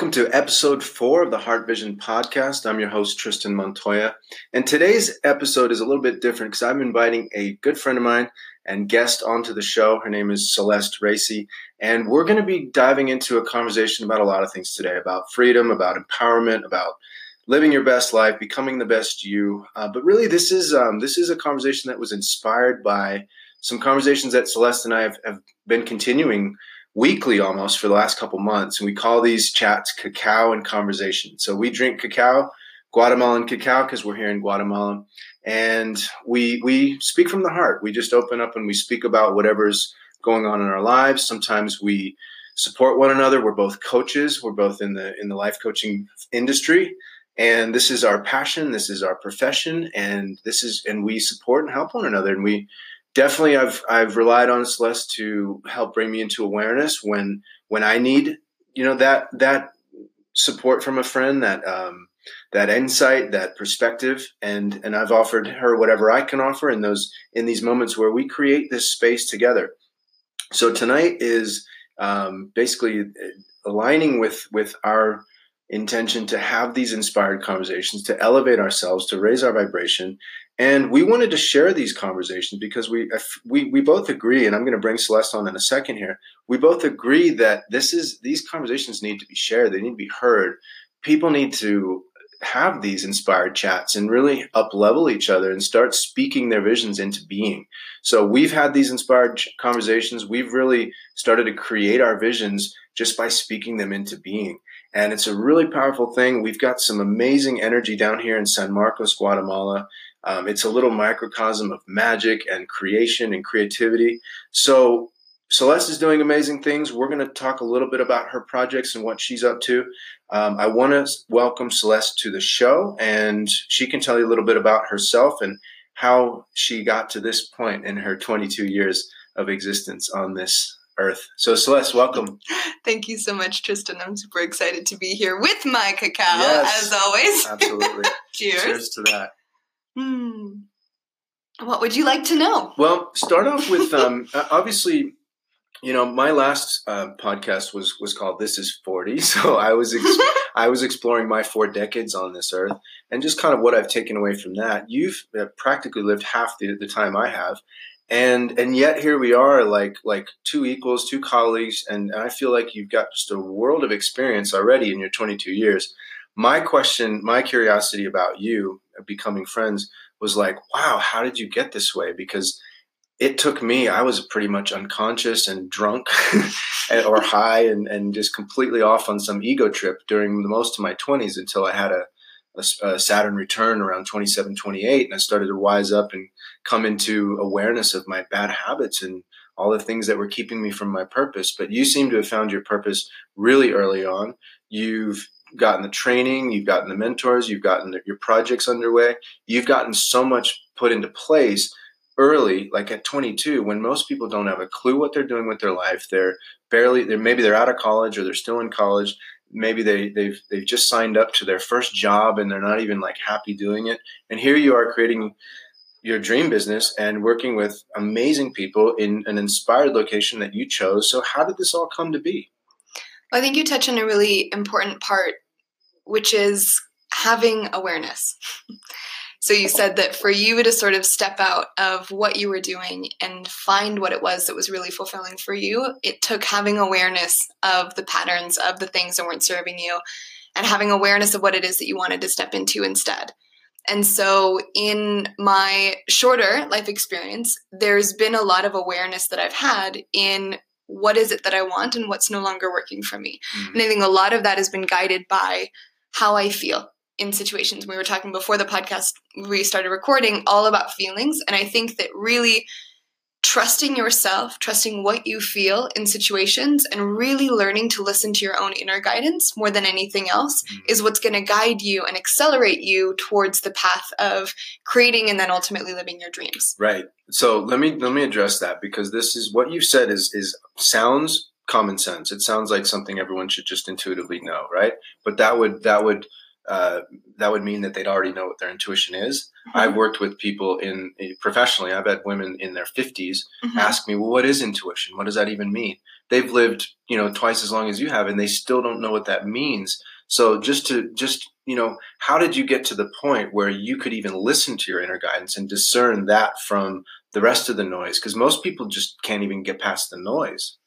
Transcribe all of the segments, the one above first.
Welcome to episode four of the Heart Vision podcast. I'm your host, Tristan Montoya. And today's episode is a little bit different because I'm inviting a good friend of mine and guest onto the show. Her name is Celeste Racy. And we're going to be diving into a conversation about a lot of things today about freedom, about empowerment, about living your best life, becoming the best you. Uh, but really, this is um, this is a conversation that was inspired by some conversations that Celeste and I have, have been continuing weekly almost for the last couple months. And we call these chats cacao and conversation. So we drink cacao, Guatemalan cacao, because we're here in Guatemala. And we we speak from the heart. We just open up and we speak about whatever's going on in our lives. Sometimes we support one another. We're both coaches. We're both in the in the life coaching industry. And this is our passion. This is our profession. And this is and we support and help one another. And we definitely I've I've relied on Celeste to help bring me into awareness when when I need you know that that support from a friend that um, that insight that perspective and and I've offered her whatever I can offer in those in these moments where we create this space together. So tonight is um, basically aligning with with our intention to have these inspired conversations, to elevate ourselves, to raise our vibration. And we wanted to share these conversations because we we we both agree, and I'm going to bring Celeste on in a second here. We both agree that this is these conversations need to be shared. They need to be heard. People need to have these inspired chats and really up level each other and start speaking their visions into being. So we've had these inspired conversations. We've really started to create our visions just by speaking them into being. And it's a really powerful thing. We've got some amazing energy down here in San Marcos, Guatemala. Um, it's a little microcosm of magic and creation and creativity. So Celeste is doing amazing things. We're going to talk a little bit about her projects and what she's up to. Um, I want to welcome Celeste to the show, and she can tell you a little bit about herself and how she got to this point in her 22 years of existence on this earth. So, Celeste, welcome. Thank you so much, Tristan. I'm super excited to be here with my cacao, yes, as always. Absolutely. Cheers. Cheers to that. Hmm. What would you like to know? Well, start off with um, obviously, you know, my last uh, podcast was was called "This Is 40," so I was ex- I was exploring my four decades on this earth and just kind of what I've taken away from that. You've uh, practically lived half the, the time I have, and and yet here we are like like two equals two colleagues and, and i feel like you've got just a world of experience already in your 22 years my question my curiosity about you becoming friends was like wow how did you get this way because it took me i was pretty much unconscious and drunk or high and, and just completely off on some ego trip during the most of my 20s until i had a a, a Saturn return around 27, 28, and I started to wise up and come into awareness of my bad habits and all the things that were keeping me from my purpose. But you seem to have found your purpose really early on. You've gotten the training, you've gotten the mentors, you've gotten your projects underway, you've gotten so much put into place early like at 22 when most people don't have a clue what they're doing with their life. They're barely they're maybe they're out of college or they're still in college. Maybe they they've they've just signed up to their first job and they're not even like happy doing it. And here you are creating your dream business and working with amazing people in an inspired location that you chose. So how did this all come to be i think you touch on a really important part which is having awareness So you said that for you to sort of step out of what you were doing and find what it was that was really fulfilling for you, it took having awareness of the patterns of the things that weren't serving you and having awareness of what it is that you wanted to step into instead. And so, in my shorter life experience, there's been a lot of awareness that I've had in what is it that I want and what's no longer working for me. Mm-hmm. And I think a lot of that has been guided by how I feel in situations. We were talking before the podcast we started recording all about feelings. And I think that really trusting yourself, trusting what you feel in situations, and really learning to listen to your own inner guidance more than anything else mm-hmm. is what's going to guide you and accelerate you towards the path of creating and then ultimately living your dreams. Right. So let me let me address that because this is what you said is is sounds common sense. It sounds like something everyone should just intuitively know, right? But that would that would uh, that would mean that they'd already know what their intuition is. Mm-hmm. I've worked with people in professionally. I've had women in their 50s mm-hmm. ask me, "Well, what is intuition? What does that even mean?" they've lived you know twice as long as you have and they still don't know what that means so just to just you know how did you get to the point where you could even listen to your inner guidance and discern that from the rest of the noise because most people just can't even get past the noise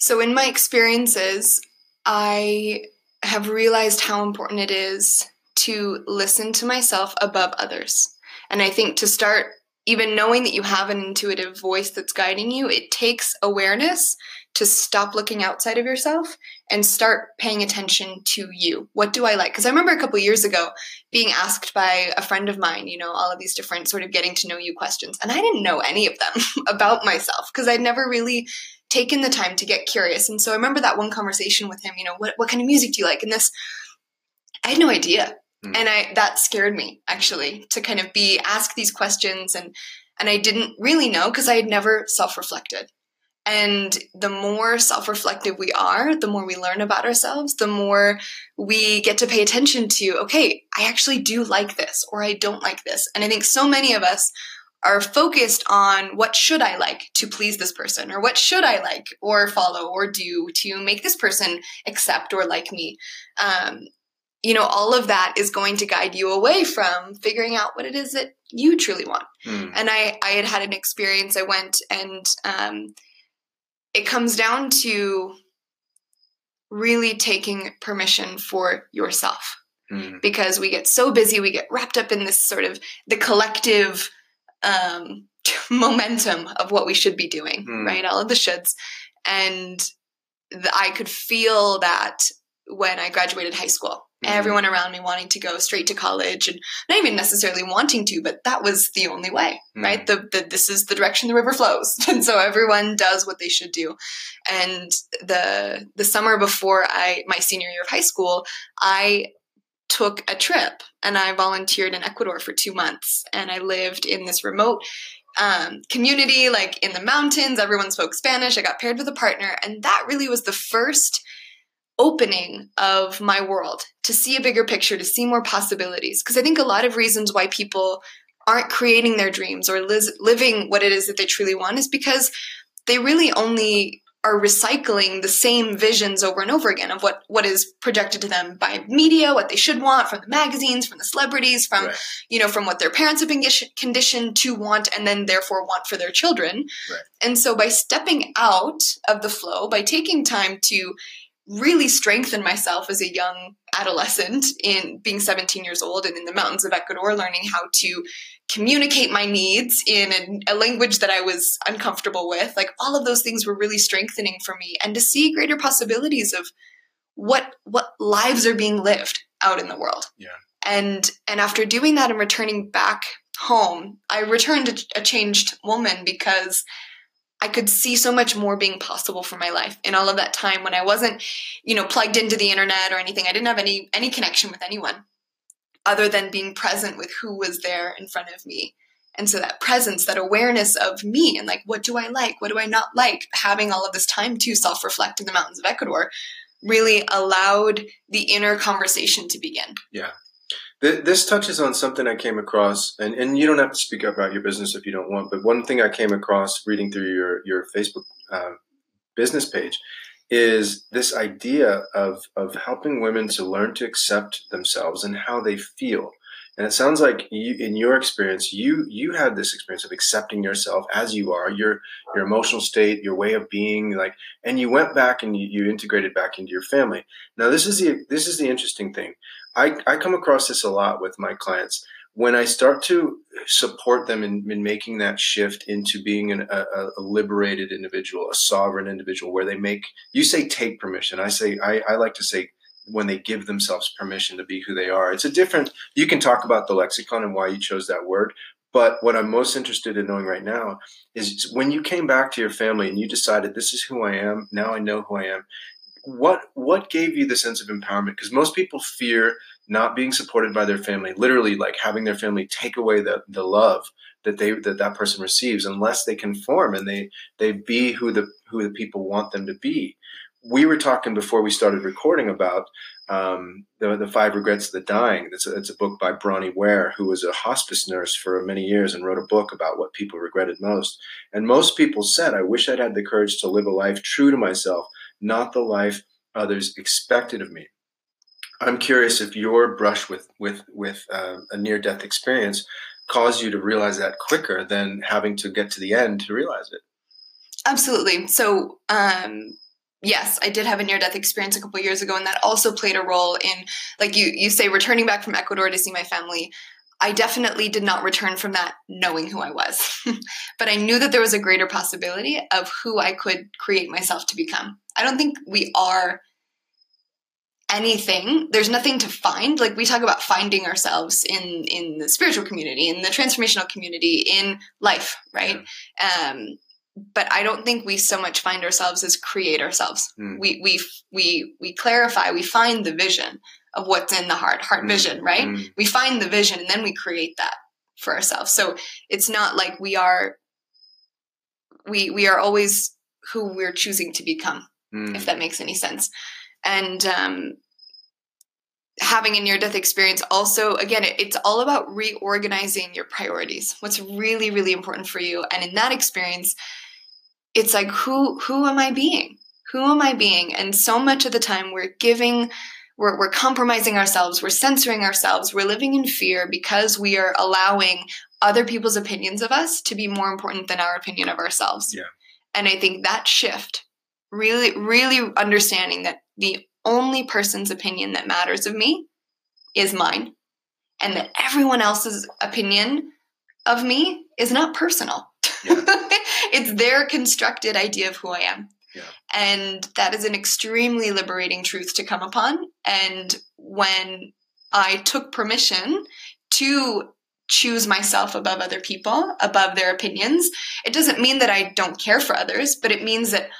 so in my experiences i have realized how important it is to listen to myself above others and i think to start even knowing that you have an intuitive voice that's guiding you, it takes awareness to stop looking outside of yourself and start paying attention to you. What do I like? Because I remember a couple years ago being asked by a friend of mine, you know, all of these different sort of getting to know you questions. And I didn't know any of them about myself because I'd never really taken the time to get curious. And so I remember that one conversation with him, you know, what, what kind of music do you like? And this, I had no idea. Mm. And I that scared me actually to kind of be asked these questions and and I didn't really know because I had never self-reflected. And the more self reflective we are, the more we learn about ourselves, the more we get to pay attention to, okay, I actually do like this or I don't like this. And I think so many of us are focused on what should I like to please this person or what should I like or follow or do to make this person accept or like me. Um, you know, all of that is going to guide you away from figuring out what it is that you truly want. Mm. And I, I had had an experience. I went and um, it comes down to really taking permission for yourself mm. because we get so busy, we get wrapped up in this sort of the collective um, momentum of what we should be doing, mm. right? All of the shoulds. And the, I could feel that when I graduated high school mm-hmm. everyone around me wanting to go straight to college and not even necessarily wanting to, but that was the only way, mm-hmm. right? The, the, this is the direction the river flows. And so everyone does what they should do. And the, the summer before I, my senior year of high school, I took a trip and I volunteered in Ecuador for two months and I lived in this remote um, community, like in the mountains. Everyone spoke Spanish. I got paired with a partner, and that really was the first opening of my world to see a bigger picture, to see more possibilities. Because I think a lot of reasons why people aren't creating their dreams or li- living what it is that they truly want is because they really only are recycling the same visions over and over again of what what is projected to them by media what they should want from the magazines from the celebrities from right. you know from what their parents have been conditioned to want and then therefore want for their children right. and so by stepping out of the flow by taking time to really strengthen myself as a young adolescent in being 17 years old and in the mountains of Ecuador, learning how to communicate my needs in a, a, language that I was uncomfortable with. Like all of those things were really strengthening for me, and to see greater possibilities of what what lives are being lived out in the world. Yeah. And and after doing that and returning back home, I returned a, a changed woman because I could see so much more being possible for my life in all of that time when I wasn't, you know, plugged into the internet or anything. I didn't have any any connection with anyone other than being present with who was there in front of me. And so that presence, that awareness of me and like what do I like, what do I not like, having all of this time to self-reflect in the mountains of Ecuador really allowed the inner conversation to begin. Yeah. This touches on something I came across, and, and you don't have to speak about your business if you don't want, but one thing I came across reading through your, your Facebook uh, business page is this idea of, of helping women to learn to accept themselves and how they feel. And it sounds like you, in your experience, you you had this experience of accepting yourself as you are, your your emotional state, your way of being, like, and you went back and you, you integrated back into your family. Now, this is the this is the interesting thing. I, I come across this a lot with my clients. When I start to support them in, in making that shift into being an, a, a, liberated individual, a sovereign individual, where they make, you say take permission. I say, I, I like to say when they give themselves permission to be who they are. It's a different, you can talk about the lexicon and why you chose that word, but what I'm most interested in knowing right now is when you came back to your family and you decided this is who I am, now I know who I am what what gave you the sense of empowerment because most people fear not being supported by their family literally like having their family take away the the love that they that that person receives unless they conform and they they be who the who the people want them to be we were talking before we started recording about um, the the Five Regrets of the Dying. It's a, it's a book by Bronnie Ware, who was a hospice nurse for many years and wrote a book about what people regretted most. And most people said, "I wish I'd had the courage to live a life true to myself, not the life others expected of me." I'm curious if your brush with with with uh, a near death experience caused you to realize that quicker than having to get to the end to realize it. Absolutely. So, um, yes, I did have a near death experience a couple years ago, and that also played a role in, like you you say, returning back from Ecuador to see my family. I definitely did not return from that knowing who I was, but I knew that there was a greater possibility of who I could create myself to become. I don't think we are anything there's nothing to find like we talk about finding ourselves in in the spiritual community in the transformational community in life right yeah. um but I don't think we so much find ourselves as create ourselves. Mm. We we we we clarify, we find the vision of what's in the heart, heart mm. vision, right? Mm. We find the vision and then we create that for ourselves. So it's not like we are we we are always who we're choosing to become, if that makes any sense. And um having a near death experience also again it, it's all about reorganizing your priorities. What's really really important for you. And in that experience it's like who who am i being? Who am i being? And so much of the time we're giving we're, we're compromising ourselves. We're censoring ourselves. We're living in fear because we are allowing other people's opinions of us to be more important than our opinion of ourselves. Yeah. And i think that shift really really understanding that the only person's opinion that matters of me is mine and that everyone else's opinion of me is not personal yeah. it's their constructed idea of who I am. Yeah. And that is an extremely liberating truth to come upon. And when I took permission to choose myself above other people, above their opinions, it doesn't mean that I don't care for others, but it means that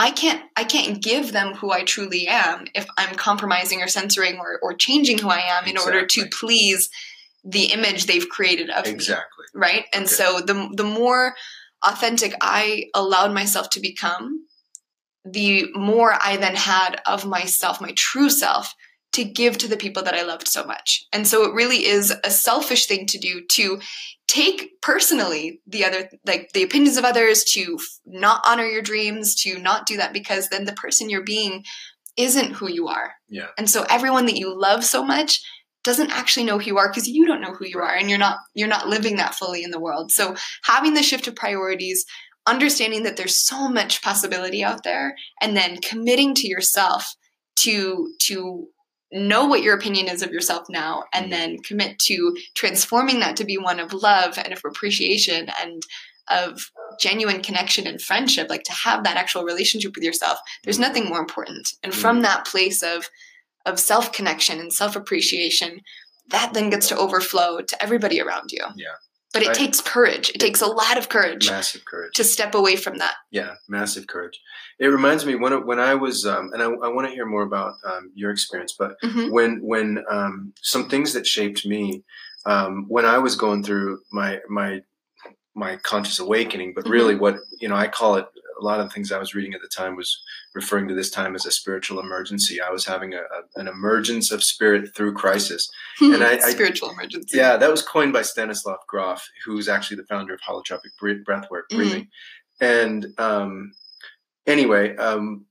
I can't I can't give them who I truly am if I'm compromising or censoring or, or changing who I am in exactly. order to please the image they've created of me. exactly. me. Right. And okay. so the the more authentic I allowed myself to become, the more I then had of myself, my true self, to give to the people that I loved so much. And so it really is a selfish thing to do to take personally the other like the opinions of others to not honor your dreams to not do that because then the person you're being isn't who you are. Yeah. And so everyone that you love so much doesn't actually know who you are because you don't know who you are and you're not you're not living that fully in the world. So having the shift of priorities, understanding that there's so much possibility out there and then committing to yourself to to know what your opinion is of yourself now and mm-hmm. then commit to transforming that to be one of love and of appreciation and of genuine connection and friendship like to have that actual relationship with yourself there's mm-hmm. nothing more important and from mm-hmm. that place of of self connection and self appreciation, that then gets to overflow to everybody around you. Yeah. But it takes courage. It, takes a lot of courage. Massive courage. To step away from that. Yeah, massive courage. It reminds me when when I was, um, and I, I want to hear more about um, your experience. But mm-hmm. when when um, some things that shaped me um, when I was going through my my my conscious awakening, but really mm-hmm. what you know I call it a lot of the things I was reading at the time was referring to this time as a spiritual emergency. I was having a, a, an emergence of spirit through crisis, and I, spiritual I, emergency. Yeah, that was coined by Stanislav Grof, who's actually the founder of holotropic breathwork breathing. Mm-hmm. And um, anyway, um,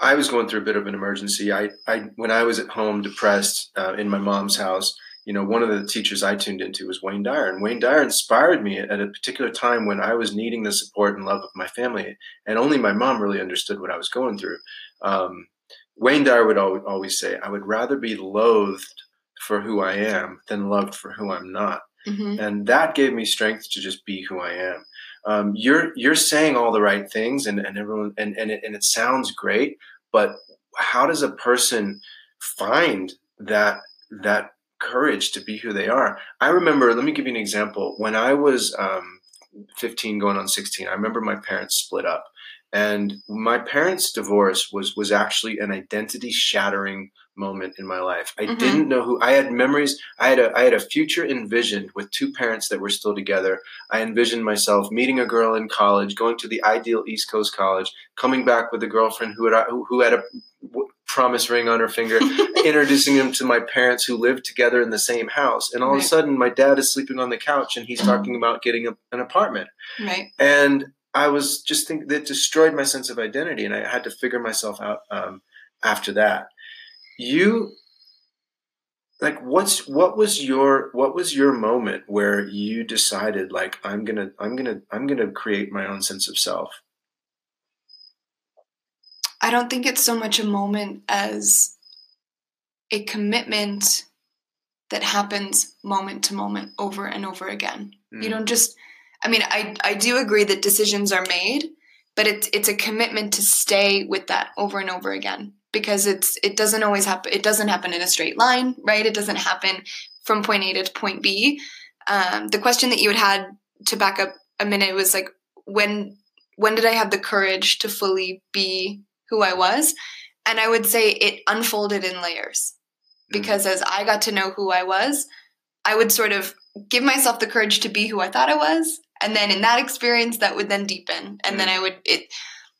I was going through a bit of an emergency. I, I when I was at home, depressed uh, in my mom's house you know, one of the teachers I tuned into was Wayne Dyer, and Wayne Dyer inspired me at a particular time when I was needing the support and love of my family, and only my mom really understood what I was going through. Um, Wayne Dyer would always say, "I would rather be loathed for who I am than loved for who I'm not," mm-hmm. and that gave me strength to just be who I am. Um, you're you're saying all the right things, and, and everyone and and it, and it sounds great, but how does a person find that that courage to be who they are. I remember, let me give you an example. When I was um, 15 going on 16, I remember my parents split up. And my parents' divorce was was actually an identity shattering moment in my life. I Mhm. didn't know who I had memories. I had a I had a future envisioned with two parents that were still together. I envisioned myself meeting a girl in college, going to the ideal East Coast college, coming back with a girlfriend who had who, who had a w- promise ring on her finger, introducing him to my parents who lived together in the same house. And all of a sudden, my dad is sleeping on the couch and he's talking about getting a, an apartment. right. And I was just think that destroyed my sense of identity, and I had to figure myself out um, after that. You like what's what was your what was your moment where you decided like I'm gonna I'm gonna I'm gonna create my own sense of self? I don't think it's so much a moment as a commitment that happens moment to moment over and over again. You Mm. don't just I mean, I I do agree that decisions are made, but it's it's a commitment to stay with that over and over again because it's it doesn't always happen it doesn't happen in a straight line, right? It doesn't happen from point A to point B. Um, the question that you had had to back up a minute was like when when did I have the courage to fully be who I was? And I would say it unfolded in layers because as I got to know who I was, I would sort of give myself the courage to be who I thought I was, and then in that experience, that would then deepen, and then Mm. I would it.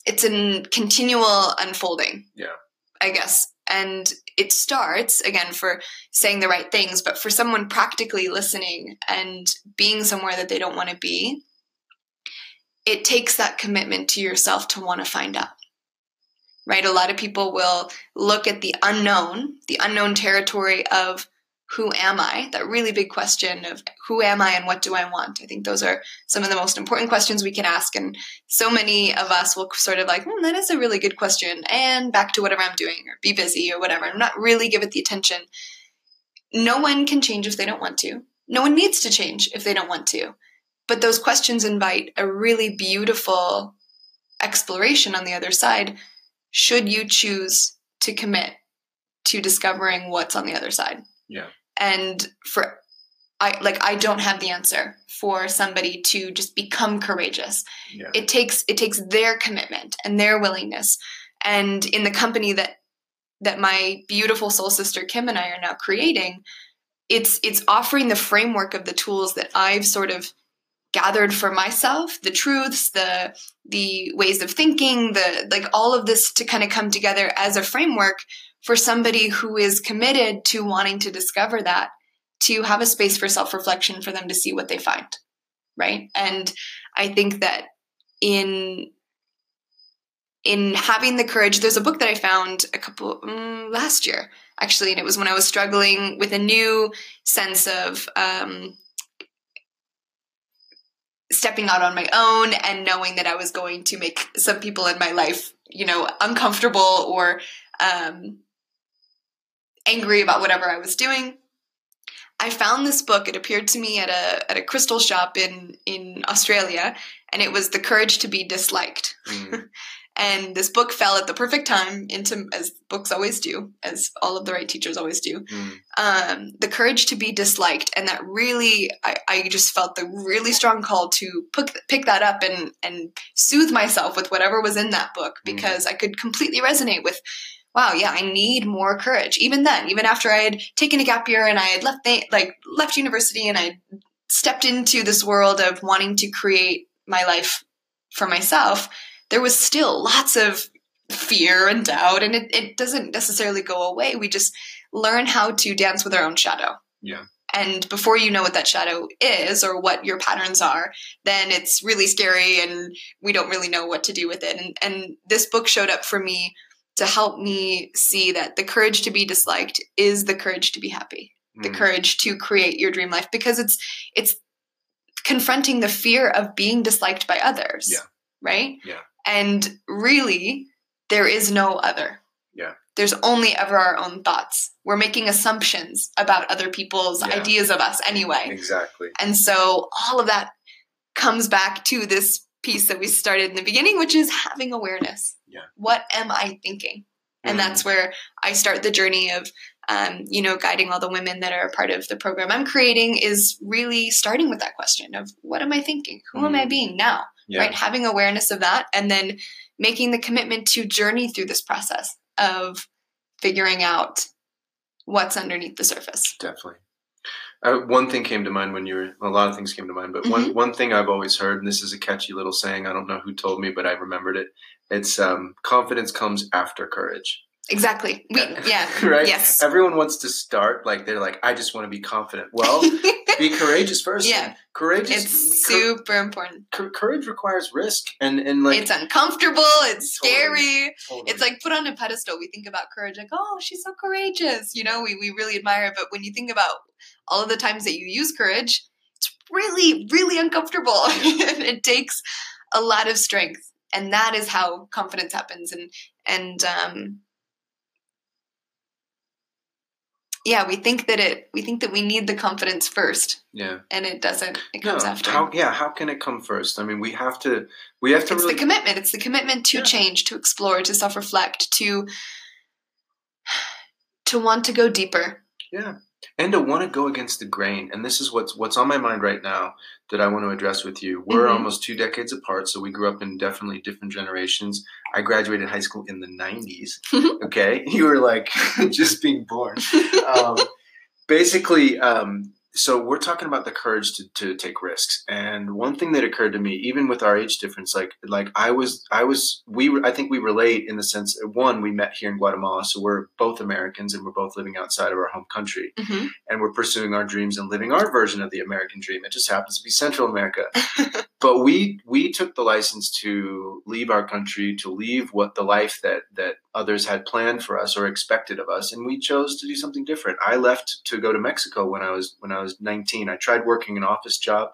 It's a continual unfolding. Yeah. I guess, and it starts again for saying the right things, but for someone practically listening and being somewhere that they don't want to be, it takes that commitment to yourself to want to find out right? A lot of people will look at the unknown, the unknown territory of who am I? That really big question of who am I and what do I want? I think those are some of the most important questions we can ask. And so many of us will sort of like, hmm, that is a really good question. And back to whatever I'm doing or be busy or whatever. and not really give it the attention. No one can change if they don't want to. No one needs to change if they don't want to. But those questions invite a really beautiful exploration on the other side should you choose to commit to discovering what's on the other side. Yeah. And for I like I don't have the answer for somebody to just become courageous. Yeah. It takes it takes their commitment and their willingness. And in the company that that my beautiful soul sister Kim and I are now creating, it's it's offering the framework of the tools that I've sort of gathered for myself, the truths, the the ways of thinking, the like all of this to kind of come together as a framework for somebody who is committed to wanting to discover that, to have a space for self-reflection for them to see what they find. Right? And I think that in in having the courage there's a book that i found a couple mm, last year actually and it was when i was struggling with a new sense of um, stepping out on my own and knowing that I was going to make some people in my life, you know, uncomfortable or um, angry about whatever I was doing. I found this book. It appeared to me at a at a crystal shop in in Australia, and it was The Courage to Be Disliked. Mm. And this book fell at the perfect time into, as books always do, as all of the right teachers always do, Mm. um, the courage to be disliked, and that really, I, I just felt the really strong call to pick, pick that up and and soothe myself with whatever was in that book Mm. because I could completely resonate with. Wow, yeah, I need more courage. Even then, even after I had taken a gap year and I had left, the, like left university and I stepped into this world of wanting to create my life for myself, there was still lots of fear and doubt, and it, it doesn't necessarily go away. We just learn how to dance with our own shadow. Yeah. And before you know what that shadow is or what your patterns are, then it's really scary and we don't really know what to do with it. And, and this book showed up for me to help me see that the courage to be disliked is the courage to be happy the Mm. courage to create your dream life because it's it's confronting the fear of being disliked by others Yeah. right Yeah. and really there is no other Yeah. there's only ever our own thoughts we're making assumptions about other people's Yeah. ideas of us anyway Exactly. and so all of that comes back to this piece that we started in the beginning which is having awareness Yeah. what am i thinking and Mm. that's where i start the journey of um, you know guiding all the women that are a part of the program i'm creating is really starting with that question of what am i thinking who am i Mm. being now Yeah. right having awareness of that and then making the commitment to journey through this process of figuring out what's underneath the surface. Definitely. Uh, one thing came to mind when you were a lot of things came to mind, but mm-hmm. one one thing I've always heard, and this is a catchy little saying. I don't know who told me, but I remembered it. It's um, confidence comes after courage. Exactly. We, yeah. right. Yes. Everyone wants to start like they're like, I just want to be confident. Well, be courageous first. Yeah. Courageous. It's super important. courage requires risk, and and like it's uncomfortable. It's totally, scary. Totally. It's like put on a pedestal. We think about courage like, oh, she's so courageous. You know, we we really admire it. But when you think about all of the times that you use courage, it's really really uncomfortable, and it takes a lot of strength. And that is how confidence happens. And and um, yeah, we think that it we think that we need the confidence first. Yeah. And it doesn't. It comes no, after. How, yeah, how can it come first? I mean, we have to we have to It's really... the commitment. It's the commitment to yeah. change, to explore, to self-reflect, to to want to go deeper. Yeah and to want to go against the grain. And this is what's what's on my mind right now that I want to address with you. We're mm-hmm. almost two decades apart, so we grew up in definitely different generations. I graduated high school in the '90s. okay, you were like just being born. Um, basically, um, so we're talking about the courage to, to take risks. And one thing that occurred to me even with our age difference like like i was i was we i think we relate in the sense one we met here in guatemala so we're both americans and we're both living outside of our home country. Mm-hmm. and we're pursuing our dreams and living our version of the american dream. It just happens to be central america. But we we took the license to leave our country to leave what the life that that others had planned for us or expected of us and we chose to do something different. I left to go to mexico when i was when i was 19 i tried working an office job.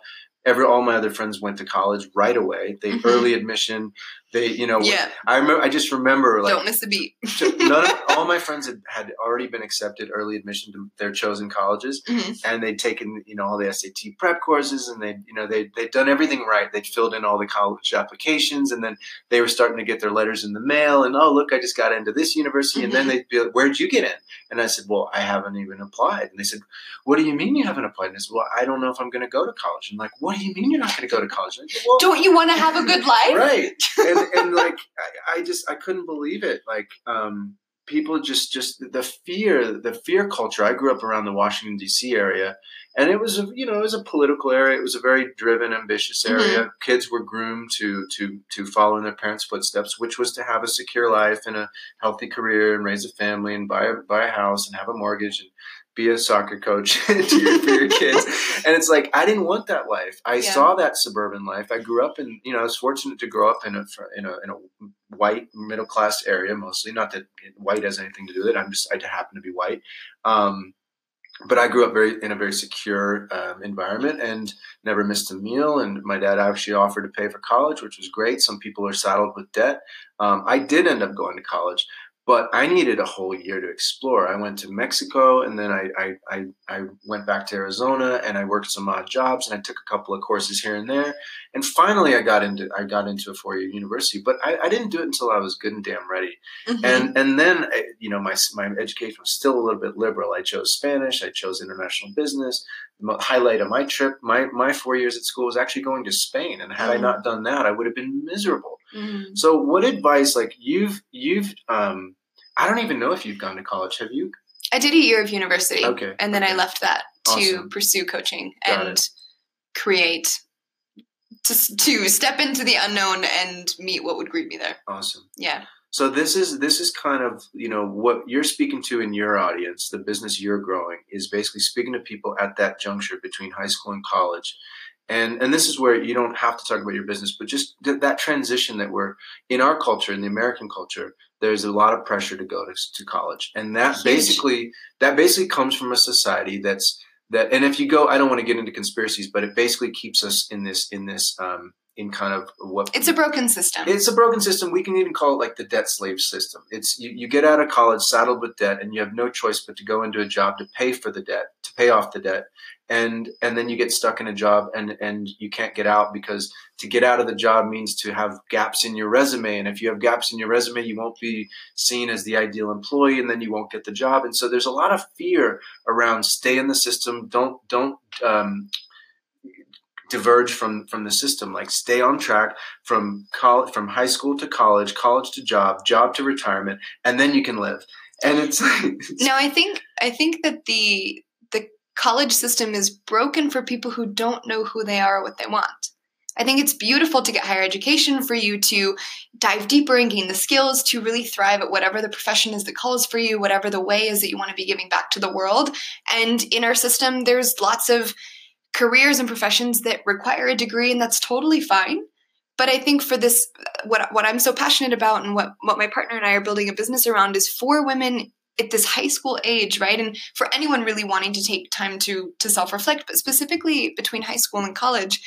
Every all my other friends went to college right away. They mm-hmm. early admission. They you know yeah. I remember i just remember like don't miss a beat. None of, all my friends had, had already been accepted early admission to their chosen colleges mm-hmm. and they'd taken you know all the sat prep courses and they you know they they'd done everything right. They'd filled in all the college applications and then they were starting to get their letters in the mail and oh look i just got into this university and then mm-hmm. they'd be like where'd you get in? And i said well i haven't even applied. And they said what do you mean you haven't applied? And i said well i don't know if i'm going to go to college. And like what do you mean you're not going to go to college? Said, well, don't you want to have a good life? Right. And and, and like I, I, just I couldn't believe it. Like um, people just just the fear, the fear culture. I grew up around the Washington D.C. area, and it was a you know it was a political area. It was a very driven, ambitious mm-hmm. area. Mm-hmm. Kids were groomed to to to follow in their parents' footsteps, which was to have a secure life and a healthy career and raise a family and buy a buy a house and have a mortgage and be a soccer coach for your kids. And it's like I didn't want that life. I yeah. saw that suburban life. I grew up in, you know, I was fortunate to grow up in a in a in a white middle class area mostly. Not that white has anything to do with it. I'm just I happen to be white. Um, but I grew up very in a very secure um, environment and never missed a meal. And my dad actually offered to pay for college, which was great. Some people are saddled with debt. Um, I did end up going to college, but I needed a whole year to explore. I went to Mexico and then I, I, I, I, went back to Arizona and I worked some odd jobs and I took a couple of courses here and there. And finally I got into, I got into a four year university, but I, I, didn't do it until I was good and damn ready. Mm-hmm. And, and then, you know, my, my education was still a little bit liberal. I chose Spanish. I chose international business. The highlight of my trip, my, my four years at school was actually going to Spain. And had mm-hmm. I not done that, I would have been miserable. Mm-hmm. So what advice, like you've, you've, um, I don't even know if you've gone to college. Have you? I did a year of university. Okay. And then okay. I left that to awesome. pursue coaching Got and it. create to to step into the unknown and meet what would greet me there. Awesome. Yeah. So this is this is kind of you know what you're speaking to in your audience, the business you're growing is basically speaking to people at that juncture between high school and college, and and this is where you don't have to talk about your business, but just th- that transition that we're in our culture, in the American culture, there's a lot of pressure to go to, to college. And that Huge. basically that basically comes from a society that's that and if you go i don't want to get into conspiracies but it basically keeps us in this in this um, in kind of what it's a broken system. It's a broken system. We can even call it like the debt slave system. It's you, you get out of college saddled with debt and you have no choice but to go into a job to pay for the debt pay off the debt. And and then you get stuck in a job and and you can't get out because to get out of the job means to have gaps in your resume. And if you have gaps in your resume you won't be seen as the ideal employee and then you won't get the job. And so there's a lot of fear around stay in the system. Don't don't um, diverge from from the system. Like stay on track from college from high school to college college to job job to retirement and then you can live. And it's like now i think i think that the college system is broken for people who don't know who they are or what they want I think it's beautiful to get higher education for you to dive deeper and gain the skills to really thrive at whatever the profession is that calls for you, whatever the way is that you want to be giving back to the world. And in our system, there's lots of careers and professions that require a degree, and that's totally fine. But I think for this, what what I'm so passionate about, and what what my partner and I are building a business around, is for women at this high school age, right? And for anyone really wanting to take time to to self reflect, but specifically between high school and college,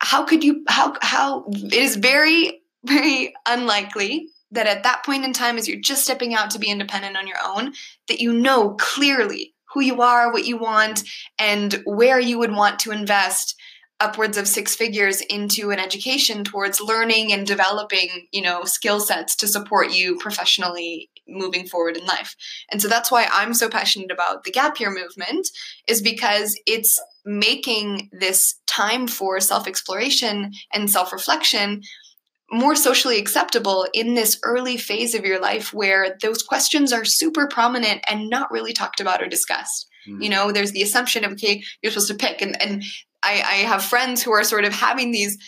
how could you how how it is very very unlikely that at that point in time as you're just stepping out to be independent on your own that you know clearly who you are what you want and where you would want to invest upwards of six figures into an education towards learning and developing you know skill sets to support you professionally moving forward in life and so that's why i'm so passionate about the gap year movement is because it's making this time for self exploration and self reflection more socially acceptable in this early phase of your life where those questions are super prominent and not really talked about or discussed. Mm. You know, there's the assumption of, okay, you're supposed to pick. And, and I, I have friends who are sort of having these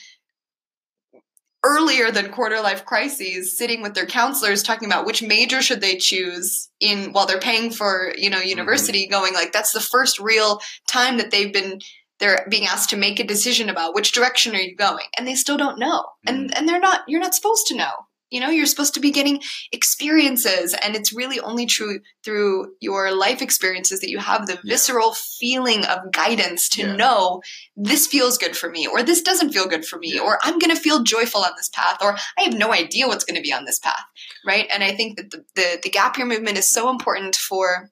earlier than quarter life crises sitting with their counselors talking about which major should they choose in while they're paying for you know mm-hmm. university mm-hmm. going like that's the first real time that they've been they're being asked to make a decision about which direction are you going and they still don't know mm-hmm. and and they're not you're not supposed to know you know, you're supposed to be getting experiences, and it's really only true through your life experiences that you have the yeah. visceral feeling of guidance to yeah. know this feels good for me, or this doesn't feel good for me, yeah. or I'm going to feel joyful on this path, or I have no idea what's going to be on this path, right? And I think that the, the, the gap year movement is so important for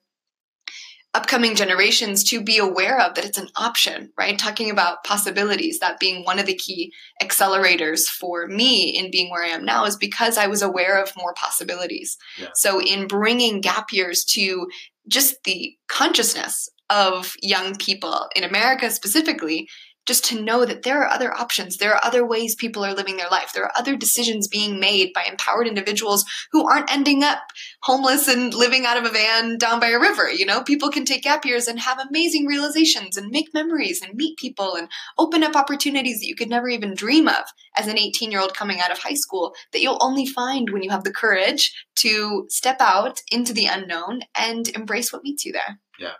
upcoming generations to be aware of that it's an option, right? Talking about possibilities, that being one of the key accelerators for me in being where I am now is because I was aware of more possibilities. Yeah. So, in bringing gap years to just the consciousness of young people in America specifically, just to know that there are other options. There are other ways people are living their life. There are other decisions being made by empowered individuals who aren't ending up homeless and living out of a van down by a river. You know, people can take gap years and have amazing realizations and make memories and meet people and open up opportunities that you could never even dream of as an 18 year old coming out of high school that you'll only find when you have the courage to step out into the unknown and embrace what meets you there. Yeah.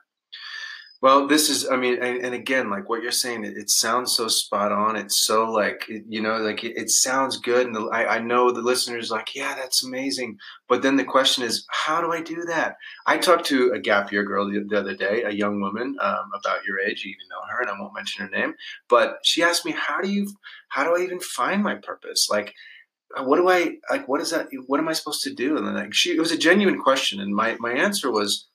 Well, this is, I mean, and, and again, like what you're saying, it, it, sounds so spot on. It's so like, you know, like it, it sounds good. And the, I, I know the listeners like, yeah, that's amazing. But then the question is, how do I do that? I talked to a gap year girl the, the other day, a young woman um, about your age. You even know her, and I won't mention her name. But she asked me, how do you, how do I even find my purpose? Like, uh, what do I like? What is that? What am I supposed to do? And then like, she, it was a genuine question, and my my answer was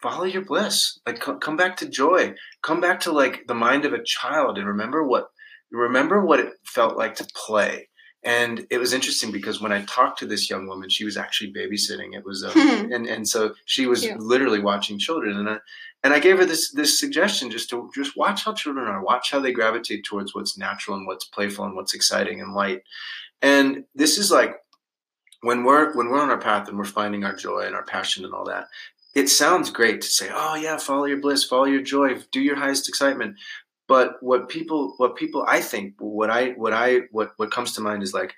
follow your bliss. Like come back to joy. Come back to like the mind of a child and remember what remember what it felt like to play. And it was interesting because when i talked to this young woman she was actually babysitting. It was um, and and so she was literally watching children. And I, and I gave her this this suggestion just to just watch how children are. Watch how they gravitate towards what's natural and what's playful and what's exciting and light. And this is like when we're when we're on our path and we're finding our joy and our passion and all that it sounds great to say, "Oh yeah, follow your bliss, follow your joy, do your highest excitement." But what people, what people, I think, what I, what I, what what comes to mind is like,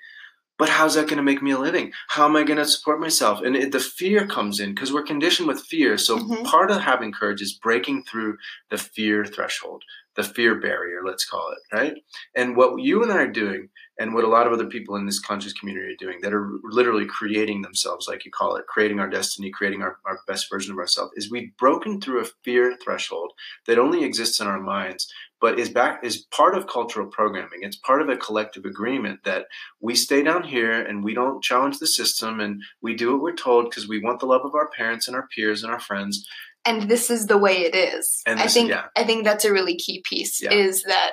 but how's that going to make me a living? How am I going to support myself? And it, the fear comes in because we're conditioned with fear. So mm-hmm. part of having courage is breaking through the fear threshold, the fear barrier, let's call it, right? And what you and I are doing and what a lot of other people in this conscious community are doing that are literally creating themselves, like you call it, creating our destiny, creating our, our best version of ourselves, is we've broken through a fear threshold that only exists in our minds, but is back is part of cultural programming. It's part of a collective agreement that we stay down here and we don't challenge the system and we do what we're told because we want the love of our parents and our peers and our friends. And this is the way it is. And this, I think yeah. I think that's a really key piece yeah. is that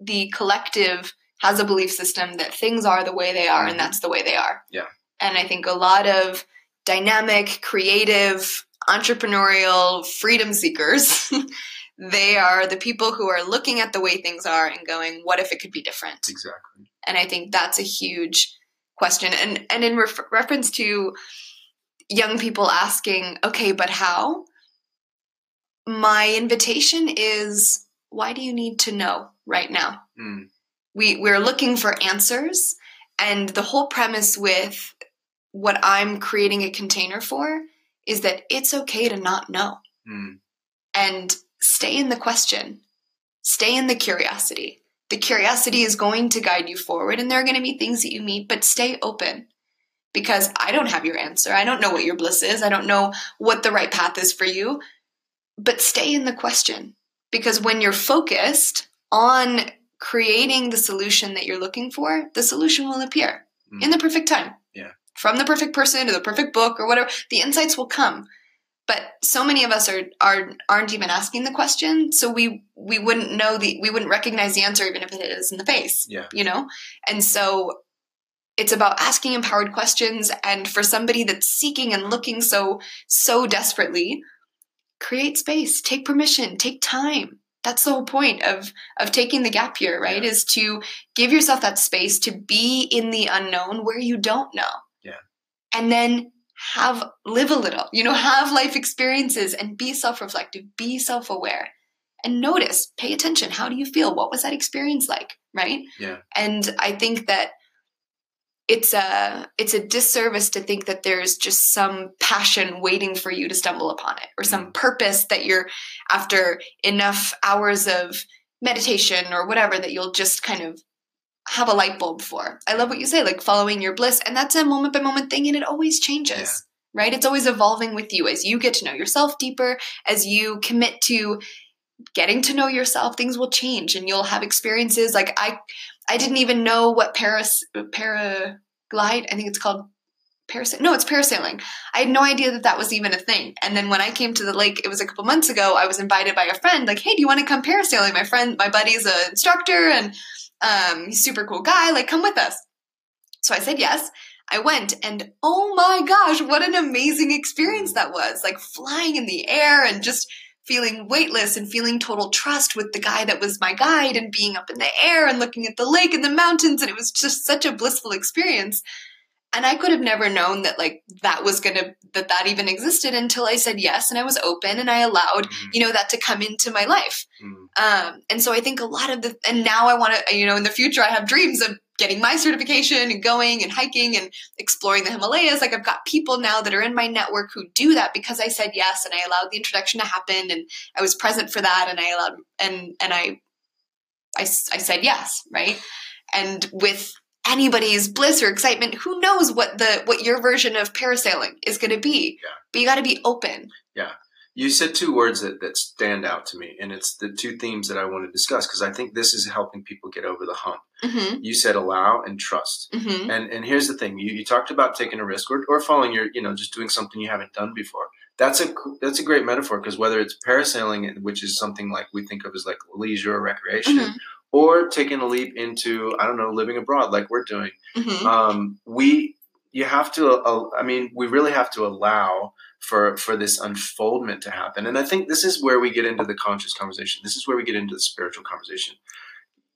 the collective has a belief system that things are the way they are and mm-hmm. that's the way they are. Yeah. And I think a lot of dynamic, creative, entrepreneurial freedom seekers, they are the people who are looking at the way things are and going, what if it could be different? Exactly. And I think that's a huge question. And and in ref- reference to young people asking, okay, but how? My invitation is why do you need to know right now? Mm. We, we're looking for answers. And the whole premise with what I'm creating a container for is that it's okay to not know. Mm. And stay in the question, stay in the curiosity. The curiosity is going to guide you forward, and there are going to be things that you meet, but stay open because I don't have your answer. I don't know what your bliss is. I don't know what the right path is for you. But stay in the question because when you're focused on creating the solution that you're looking for, the solution will appear Mm. in the perfect time. Yeah. From the perfect person to the perfect book or whatever, the insights will come. But so many of us are are aren't even asking the question, so we we wouldn't know the we wouldn't recognize the answer even if it is in the face. Yeah. You know? And so it's about asking empowered questions and for somebody that's seeking and looking so so desperately, create space, take permission, take time. That's the whole point of of taking the gap year, right? Yeah. Is to give yourself that space to be in the unknown where you don't know. Yeah. And then have live a little, you know, have life experiences and be self-reflective, be self-aware. And notice, pay attention. How do you feel? What was that experience like? Right? Yeah. And I think that it's a it's a disservice to think that there's just some passion waiting for you to stumble upon it or some mm. purpose that you're after enough hours of meditation or whatever that you'll just kind of have a light bulb for. I love what you say like following your bliss and that's a moment by moment thing and it always changes. Yeah. Right? It's always evolving with you as you get to know yourself deeper, as you commit to getting to know yourself, things will change and you'll have experiences like I I didn't even know what paras paraglide. I think it's called parasailing. No, it's parasailing. I had no idea that that was even a thing. And then when I came to the lake, it was a couple months ago. I was invited by a friend, like, "Hey, do you want to come parasailing?" My friend, my buddy's an instructor, and um, he's super cool guy. Like, come with us. So I said yes. I went, and oh my gosh, what an amazing experience that was! Like flying in the air and just feeling weightless and feeling total trust with the guy that was my guide and being up in the air and looking at the lake and the mountains and it was just such a blissful experience and i could have never known that like that was gonna that that even existed until i said yes and i was open and i allowed Mhm. you know that to come into my life Mm. um, and so i think a lot of the and now i want to you know in the future i have dreams of getting my certification and going and hiking and exploring the himalayas. Like i've got people now that are in my network who do that because i said yes and i allowed the introduction to happen and i was present for that and i allowed and and I, I said yes right? And with anybody's bliss or excitement who knows what the what your version of parasailing is going to be. Yeah. but you got to be open You said two words that, that stand out to me, and it's the two themes that I want to discuss because I think this is helping people get over the hump. mm-hmm, You said allow and trust. mm-hmm, And and here's the thing: you, you talked about taking a risk or, or following your, you know, just doing something you haven't done before. That's a that's a great metaphor because whether it's parasailing, which is something like we think of as like leisure or recreation, Mhm. or taking a leap into I don't know living abroad like we're doing, mm-hmm. um, we you have to. Uh, I mean, we really have to allow for for this unfoldment to happen. And I think this is where we get into the conscious conversation. This is where we get into the spiritual conversation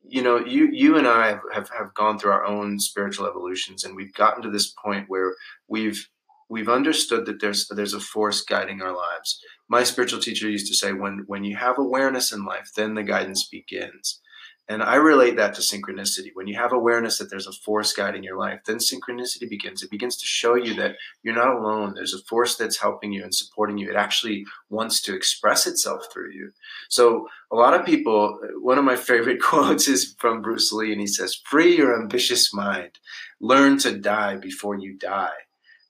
you know, you you and I have, have, gone through our own spiritual evolutions, and we've gotten to this point where we've we've understood that there's there's a force guiding our lives. My spiritual teacher used to say, when when you have awareness in life, then the guidance begins. And I relate that to synchronicity. When you have awareness that there's a force guiding your life, then synchronicity begins. It begins to show you that you're not alone. There's a force that's helping you and supporting you. It actually wants to express itself through you. So a lot of people, one of my favorite quotes is from Bruce Lee, and he says, "Free your ambitious mind. Learn to die before you die."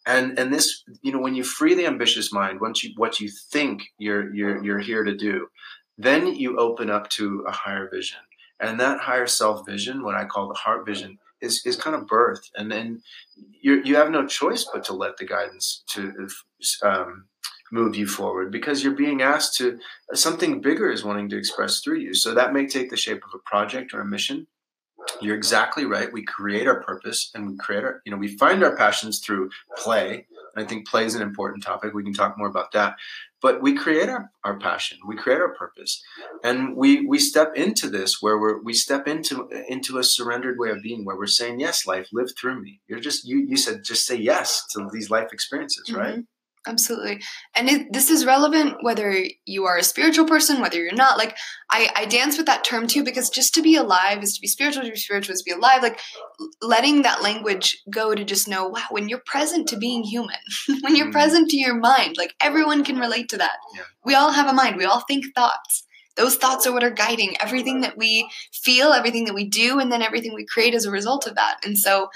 And and this, you know, when you free the ambitious mind, once you what you think you're you're you're here to do, then you open up to a higher vision, and that higher self vision, what I call the heart vision, is is kind of birth. and then you you have no choice but to let the guidance to um, move you forward because you're being asked to something bigger is wanting to express through you. So that may take the shape of a project or a mission. You're exactly right. We create our purpose and we create our, you know, we find our passions through play. And I think play is an important topic. We can talk more about that. But we create our, our passion, we create our purpose. And we we step into this where we're we step into into a surrendered way of being where we're saying, Yes, life, live through me. You're just you you said just say yes to these life experiences, right? Mhm. Absolutely. And it, this is relevant whether you are a spiritual person whether you're not. Like I, I dance with that term too because just to be alive is to be spiritual to be spiritual is to be alive. Like letting that language go to just know wow when you're present to being human when you're mm. present to your mind like everyone can relate to that. Yeah. we all have a mind. We all think thoughts. Those thoughts are what are guiding everything that we feel everything that we do and then everything we create as a result of that. And so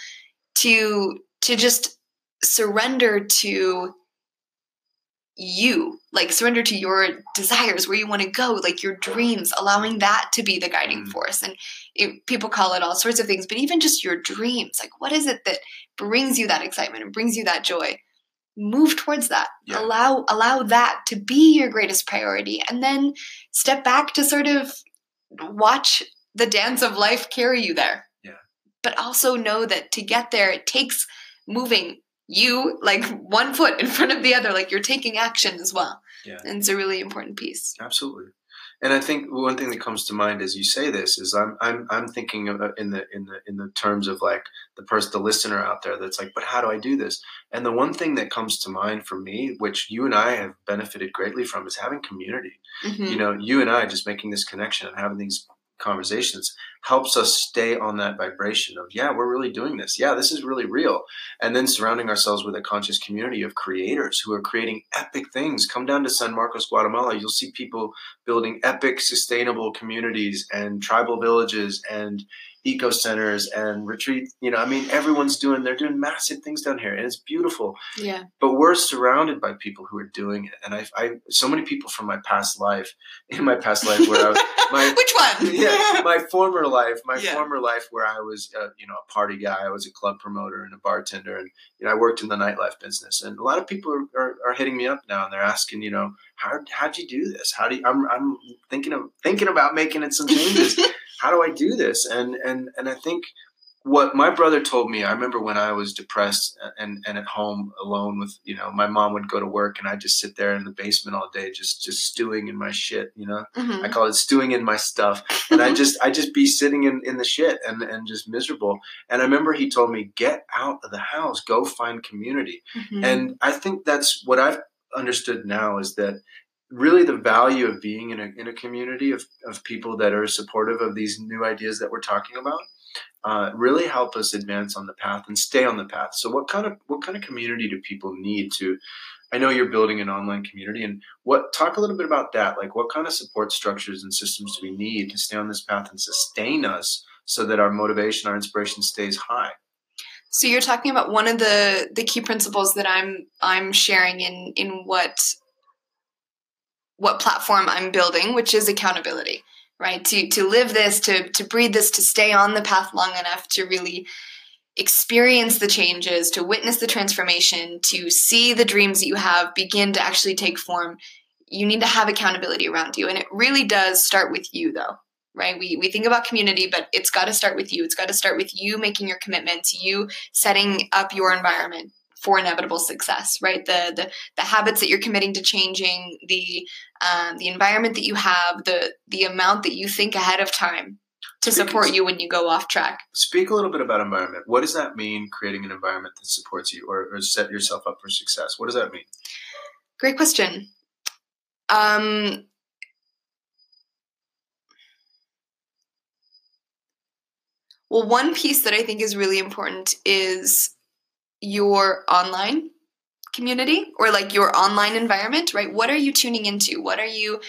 to to just surrender to you like surrender to your desires where you want to go like your dreams allowing that to be the guiding mm. force. And it, people call it all sorts of things but even just your dreams like what is it that brings you that excitement and brings you that joy? Move towards that. Yeah. allow allow that to be your greatest priority and then step back to sort of watch the dance of life carry you there. Yeah. But also know that to get there it takes moving you like one foot in front of the other like you're taking action as well yeah and it's a really important piece absolutely and I think one thing that comes to mind as you say this is I'm I'm I'm thinking in the in the in the terms of like the person the listener out there that's like, but how do I do this? And the one thing that comes to mind for me, which you and I have benefited greatly from, is having community. Mm-hmm. You know, you and I just making this connection and having these conversations helps us stay on that vibration of yeah we're really doing this. Yeah this is really real. And then surrounding ourselves with a conscious community of creators who are creating epic things. Come down to san marcos guatemala. You'll see people building epic sustainable communities and tribal villages and eco centers and retreat. You know, I mean, everyone's doing they're doing massive things down here, and it's beautiful. Yeah. But we're surrounded by people who are doing it, and I, I so many people from my past life, in my past life where I was my which one? yeah, my former life, my yeah. former life where I was, uh, you know, a party guy. I was a club promoter and a bartender, and you know, I worked in the nightlife business. And a lot of people are, are, are hitting me up now, and they're asking, you know, how how'd you do this? How do you, I'm I'm thinking of thinking about making it some changes. How do I do this? And and and I think what my brother told me, I remember when I was depressed and, and at home alone with, you know, my mom would go to work and I'd just sit there in the basement all day, just, just stewing in my shit, you know, mm-hmm. I call it stewing in my stuff. And I just, I just be sitting in, in the shit and, and just miserable. And I remember he told me, get out of the house, go find community. Mm-hmm. And I think that's what I've understood now is that really the value of being in a, in a community of, of people that are supportive of these new ideas that we're talking about uh, really help us advance on the path and stay on the path. So what kind of what kind of community do people need to i know you're building an online community and what talk a little bit about that. Like what kind of support structures and systems do we need to stay on this path and sustain us so that our motivation our inspiration stays high? So you're talking about one of the the key principles that i'm i'm sharing in in what what platform I'm building, which is accountability, right? To to live this, to to breathe this, to stay on the path long enough to really experience the changes, to witness the transformation, to see the dreams that you have begin to actually take form. You need to have accountability around you. And it really does start with you though, right? We, we think about community, but it's got to start with you. It's got to start with you making your commitments, you setting up your environment, for inevitable success right? The the, the habits that you're committing to changing the um, the environment that you have the the amount that you think ahead of time to Speak, support you when you go off track. Speak a little bit about environment what does that mean creating an environment that supports you or, or set yourself up for success? What does that mean? Great question. Um, well one piece that i think is really important is your online community or like your online environment, right? What are you tuning into? What are you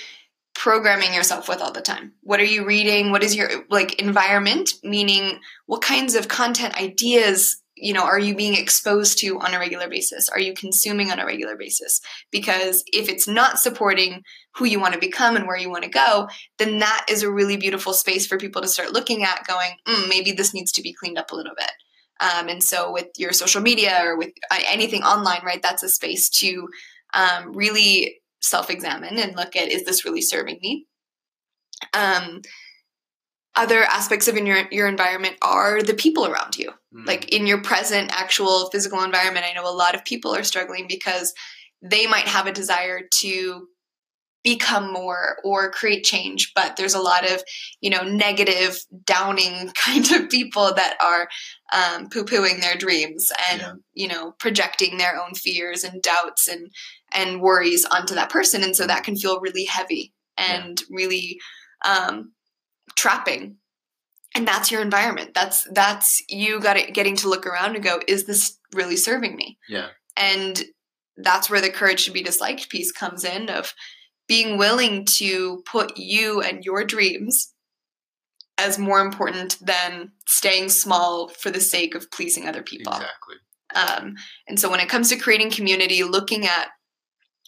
programming yourself with all the time? What are you reading? What is your like environment? Meaning what kinds of content ideas, you know, are you being exposed to on a regular basis? Are you consuming on a regular basis? Because if it's not supporting who you want to become and where you want to go, then that is a really beautiful space for people to start looking at going, mm, maybe this needs to be cleaned up a little bit. Um, and so with your social media or with uh, anything online, right, that's a space to um, really self examine and look at is this really serving me? Um, other aspects of your, your environment are the people around you. Mm. Like in your present actual physical environment, I know a lot of people are struggling because they might have a desire to become more or create change but there's a lot of you know negative downing kind of people that are um, poo-pooing their dreams and yeah. you know projecting their own fears and doubts and and worries onto that person. And so that can feel really heavy and yeah. really um, trapping. And that's your environment. That's that's you got it getting to look around and go is this really serving me? Yeah. And that's where the courage to be disliked piece comes in of being willing to put you and your dreams as more important than staying small for the sake of pleasing other people. Exactly. Um, and so when it comes to creating community, looking at,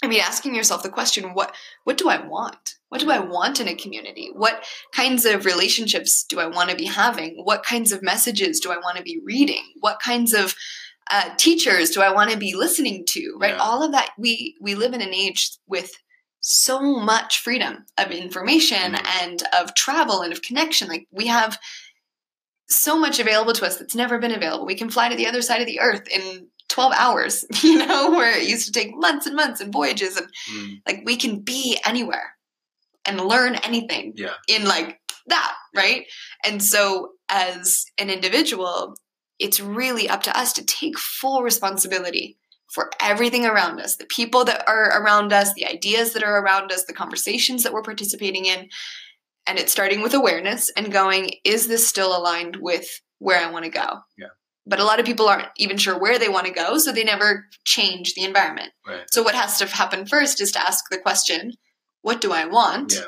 I mean, asking yourself the question, what what do I want? What do I want in a community? What kinds of relationships do I want to be having? What kinds of messages do I want to be reading? What kinds of uh, teachers do I want to be listening to? Right, yeah. all of that. We we live in an age with so much freedom of information mm-hmm. and of travel and of connection. Like we have so much available to us that's never been available. We can fly to the other side of the earth in 12 hours, you know, where it used to take months and months and voyages and mm. like we can be anywhere and learn anything yeah. in like that, right? And so as an individual, it's really up to us to take full responsibility for everything around us the people that are around us, the ideas that are around us, the conversations that we're participating in. And it's starting with awareness and going, is this still aligned with where I want to go? Yeah. But a lot of people aren't even sure where they want to go, so they never change the environment. Right. So what has to happen first is to ask the question, what do I want? Yeah.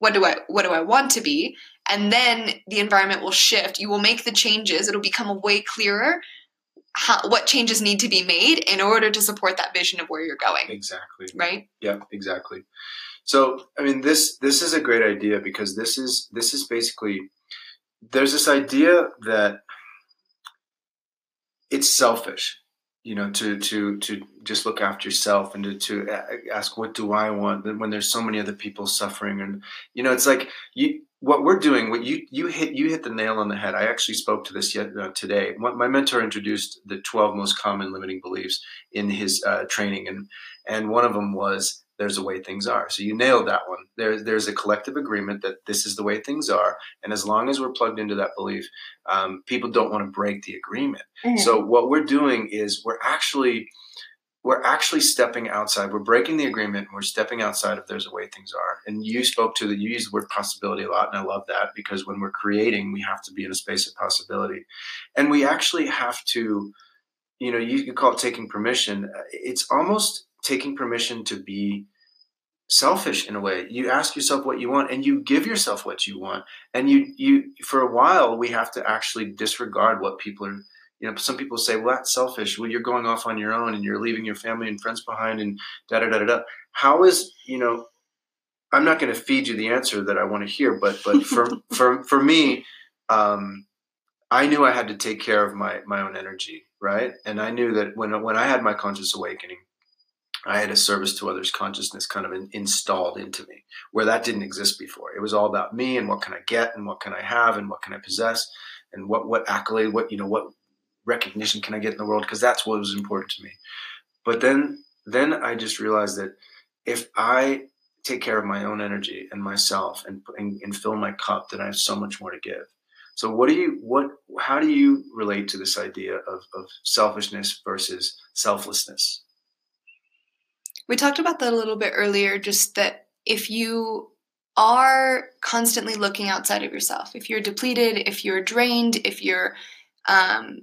What do I what do I want to be? And then the environment will shift. You will make the changes. It'll become way clearer how, what changes need to be made in order to support that vision of where you're going. Exactly. Right. Yeah. Exactly. So, I mean, this this is a great idea because this is this is basically there's this idea that it's selfish, you know, to to to just look after yourself and to, to ask what do I want when there's so many other people suffering and you know, it's like you what we're doing, what you you hit you hit the nail on the head. I actually spoke to this yet uh, today. My mentor introduced the 12 most common limiting beliefs in his uh, training, and and one of them was there's a way things are. So you nailed that one. There, there's a collective agreement that this is the way things are, and as long as we're plugged into that belief, um, people don't want to break the agreement. Mm-hmm. So what we're doing is we're actually we're actually stepping outside. We're breaking the agreement. And we're stepping outside of there's a way things are. And you spoke to the you use the word possibility a lot, and I love that because when we're creating, we have to be in a space of possibility, and we actually have to, you know, you could call it taking permission. It's almost taking permission to be selfish in a way you ask yourself what you want and you give yourself what you want and you you for a while we have to actually disregard what people are you know, some people say, well, that's selfish. Well, you're going off on your own and you're leaving your family and friends behind and da da da da da. How is, you know, I'm not going to feed you the answer that I want to hear, but but for for for me, um, I knew I had to take care of my my own energy, right? And I knew that when when I had my conscious awakening, I had a service to others consciousness kind of in, installed into me, where that didn't exist before. It was all about me and what can I get and what can I have and what can I possess and what what accolade, what you know, what recognition can I get in the world? Because that's what was important to me. But then, then I just realized that if I take care of my own energy and myself and, and, and fill my cup, then I have so much more to give. So what do you what how do you relate to this idea of, of selfishness versus selflessness? We talked about that a little bit earlier, just that if you are constantly looking outside of yourself, if you're depleted, if you're drained, if you're um,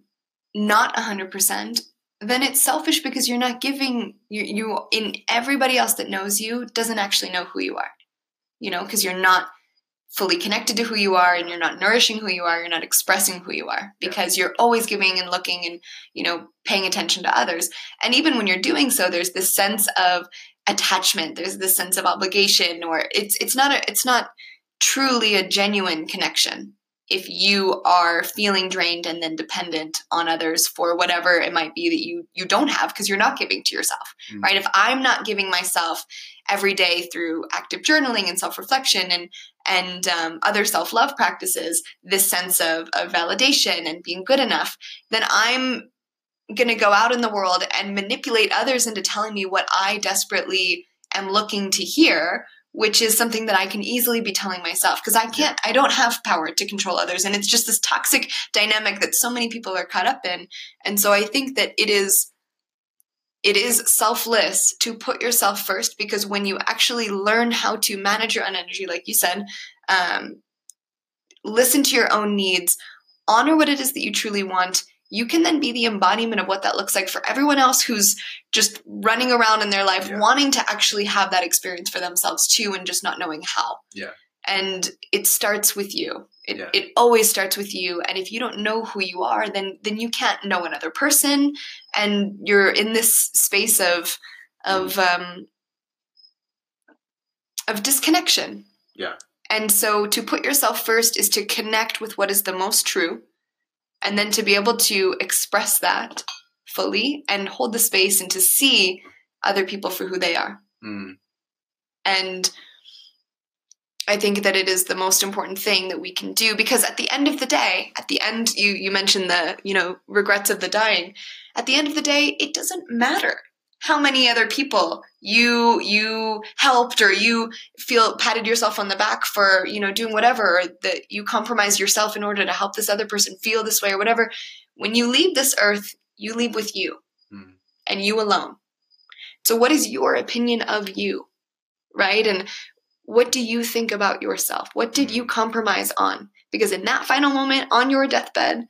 not 100%, then it's selfish because you're not giving you, you in everybody else that knows you doesn't actually know who you are. You know, because you're not fully connected to who you are and you're not nourishing who you are, you're not expressing who you are because you're always giving and looking and, you know, paying attention to others. And even when you're doing so, there's this sense of attachment, there's this sense of obligation or it's it's not a it's not truly a genuine connection if you are feeling drained and then dependent on others for whatever it might be that you you don't have because you're not giving to yourself mm-hmm. right if i'm not giving myself every day through active journaling and self-reflection and and um, other self-love practices this sense of, of validation and being good enough then i'm going to go out in the world and manipulate others into telling me what i desperately am looking to hear which is something that I can easily be telling myself because I can't, I don't have power to control others. And it's just this toxic dynamic that so many people are caught up in. And so I think that it is, it is selfless to put yourself first because when you actually learn how to manage your own energy, like you said, um, listen to your own needs, honor what it is that you truly want, you can then be the embodiment of what that looks like for everyone else who's just running around in their life yeah. wanting to actually have that experience for themselves too and just not knowing how. Yeah. And it starts with you. It, yeah. it always starts with you and if you don't know who you are then then you can't know another person and you're in this space of of mm. um of disconnection. Yeah. And so to put yourself first is to connect with what is the most true and then to be able to express that fully and hold the space and to see other people for who they are. Mm. And I think that it is the most important thing that we can do because at the end of the day, at the end you you mentioned the, you know, regrets of the dying. At the end of the day, it doesn't matter how many other people you you helped or you feel patted yourself on the back for you know doing whatever or that you compromise yourself in order to help this other person feel this way or whatever. When you leave this earth you leave with you mm. and you alone. So what is your opinion of you right? And what do you think about yourself? What did you hmm. compromise on? Because in that final moment on your deathbed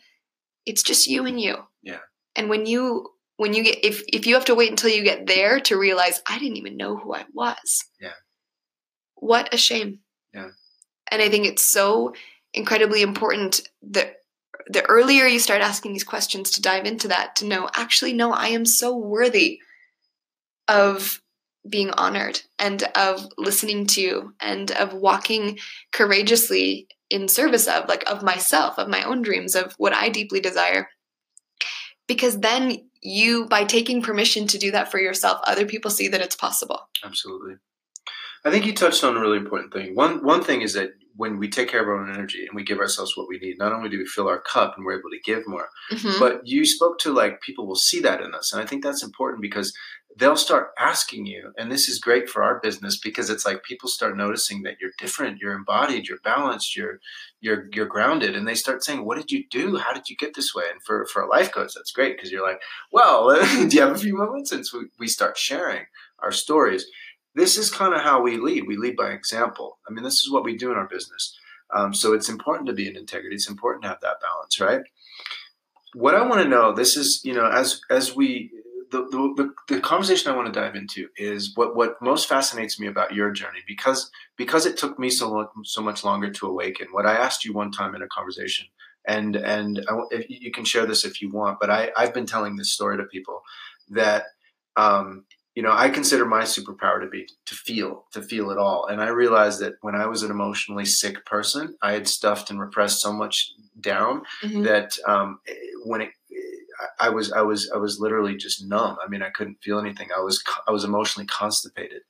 it's just you and you. Yeah. And when you when you get if if you have to wait until you get there to realize I didn't even know who I was. Yeah. What a shame. Yeah. And I think it's so incredibly important that the earlier you start asking these questions to dive into that to know actually no I am so worthy of being honored and of listening to and of walking courageously in service of like of myself of my own dreams of what I deeply desire because then you by taking permission to do that for yourself other people see that it's possible. Absolutely. I think you touched on a really important thing. One one thing is that when we take care of our own energy and we give ourselves what we need not only do we fill our cup and we're able to give more mm-hmm. but you spoke to like people will see that in us and i think that's important because they'll start asking you and this is great for our business because it's like people start noticing that you're different you're embodied you're balanced you're you're you're grounded and they start saying what did you do? How did you get this way? And for for a life coach that's great because you're like well do you have a few moments? Since we, we start sharing our stories. This is kind of how we lead. We lead by example. I mean this is what we do in our business. Um, so it's important to be in integrity. It's important to have that balance right? What i want to know this is you know as as we the, the, the, conversation I want to dive into is what, what most fascinates me about your journey because because it took me so long, so much longer to awaken. What I asked you one time in a conversation, and and I, you can share this if you want, but I I've been telling this story to people that um, you know I consider my superpower to be to feel to feel it all, and I realized that when I was an emotionally sick person, I had stuffed and repressed so much down mm-hmm. that um, when it I was I was I was literally just numb. I mean, I couldn't feel anything. I was I was emotionally constipated.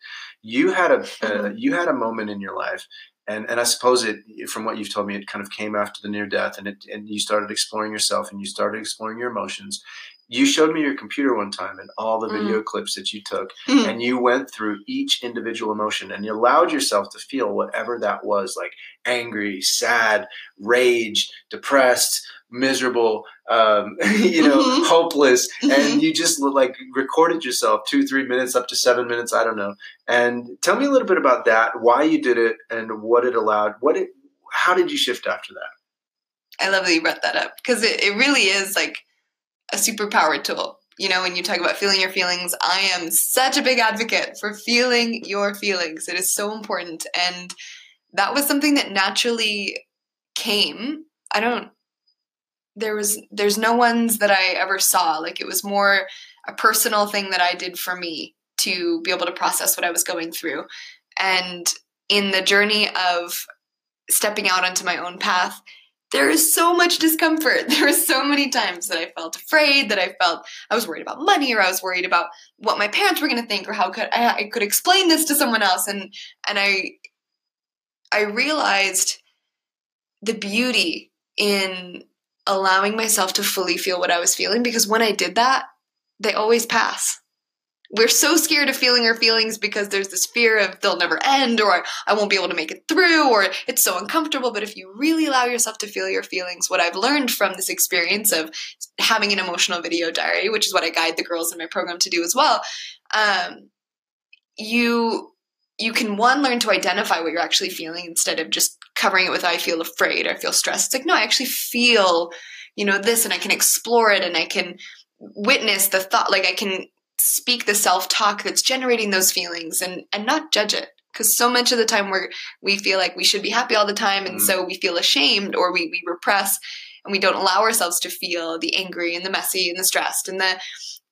You had a uh, you had a moment in your life, and and I suppose it from what you've told me, it kind of came after the near death, and it and you started exploring yourself, and you started exploring your emotions. You showed me your computer one time and all the video mm. clips that you took, mm. and you went through each individual emotion, and you allowed yourself to feel whatever that was, like angry, sad, rage, depressed, miserable, um, you know, mm-hmm. hopeless, mm-hmm. and you just like recorded yourself two, three minutes, up to seven minutes, I don't know. And tell me a little bit about that, why you did it, and what it allowed. What it, how did you shift after that? I love that you brought that up because it, it really is like a superpower tool. You know, when you talk about feeling your feelings, I am such a big advocate for feeling your feelings. It is so important. And that was something that naturally came. I don't there was there's no ones that I ever saw. Like it was more a personal thing that I did for me to be able to process what I was going through. And in the journey of stepping out onto my own path, there is so much discomfort. There were so many times that I felt afraid, that I felt I was worried about money, or I was worried about what my parents were going to think, or how could I, I could explain this to someone else. And and I I realized the beauty in allowing myself to fully feel what I was feeling because when I did that, they always pass. We're so scared of feeling our feelings because there's this fear of they'll never end or I won't be able to make it through or it's so uncomfortable. But if you really allow yourself to feel your feelings, what I've learned from this experience of having an emotional video diary, which is what I guide the girls in my program to do as well, um, you you can one learn to identify what you're actually feeling instead of just covering it with I feel afraid or I feel stressed. It's like no, I actually feel you know this and I can explore it and I can witness the thought like I can speak the self-talk that's generating those feelings and and not judge it because so much of the time we we feel like we should be happy all the time and mm. so we feel ashamed or we we repress and we don't allow ourselves to feel the angry and the messy and the stressed and the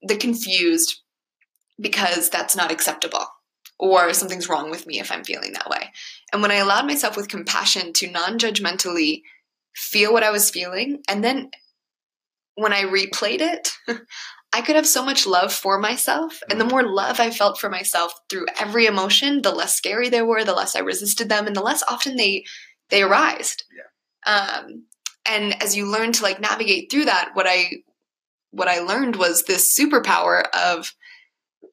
the confused because that's not acceptable or something's wrong with me if I'm feeling that way. And when I allowed myself with compassion to non-judgmentally feel what I was feeling and then when I replayed it, I could have so much love for myself. And the mm. more love I felt for myself through every emotion, the less scary they were, the less I resisted them, and the less often they they arised. Yeah. Um, and as you learn to like navigate through that, what I what I learned was this superpower of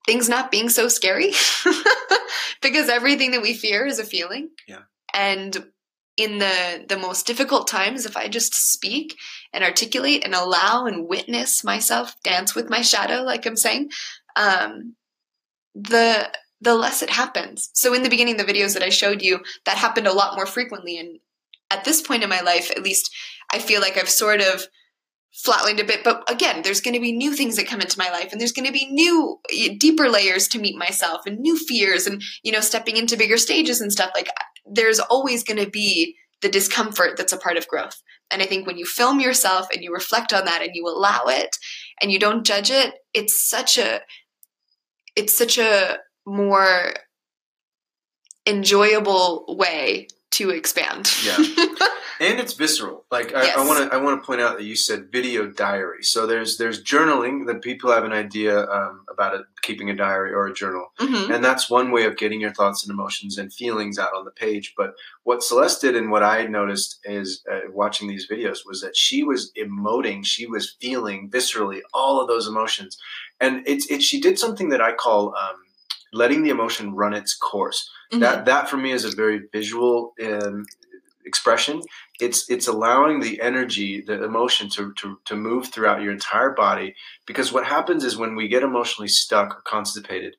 things not being so scary because everything that we fear is a feeling. Yeah. And in the the most difficult times if i just speak and articulate and allow and witness myself dance with my shadow like i'm saying um, the the less it happens. So in the beginning the videos that i showed you that happened a lot more frequently. And at this point in my life at least i feel like i've sort of flatlined a bit. But again there's going to be new things that come into my life and there's going to be new deeper layers to meet myself and new fears and you know stepping into bigger stages and stuff. Like there's always going to be the discomfort that's a part of growth. And I think when you film yourself and you reflect on that and you allow it and you don't judge it, it's such a it's such a more enjoyable way to expand. Yeah. and it's visceral. Like I want to, I want to point out that you said video diary. So there's there's journaling that people have an idea um, about it, keeping a diary or a journal, mm-hmm. and that's one way of getting your thoughts and emotions and feelings out on the page. But what Celeste did, and what I noticed is uh, watching these videos, was that she was emoting, she was feeling viscerally all of those emotions, and it's it. She did something that I call um, letting the emotion run its course. Mm-hmm. That that for me is a very visual um, expression. It's it's allowing the energy, the emotion to, to to move throughout your entire body. Because what happens is when we get emotionally stuck or constipated,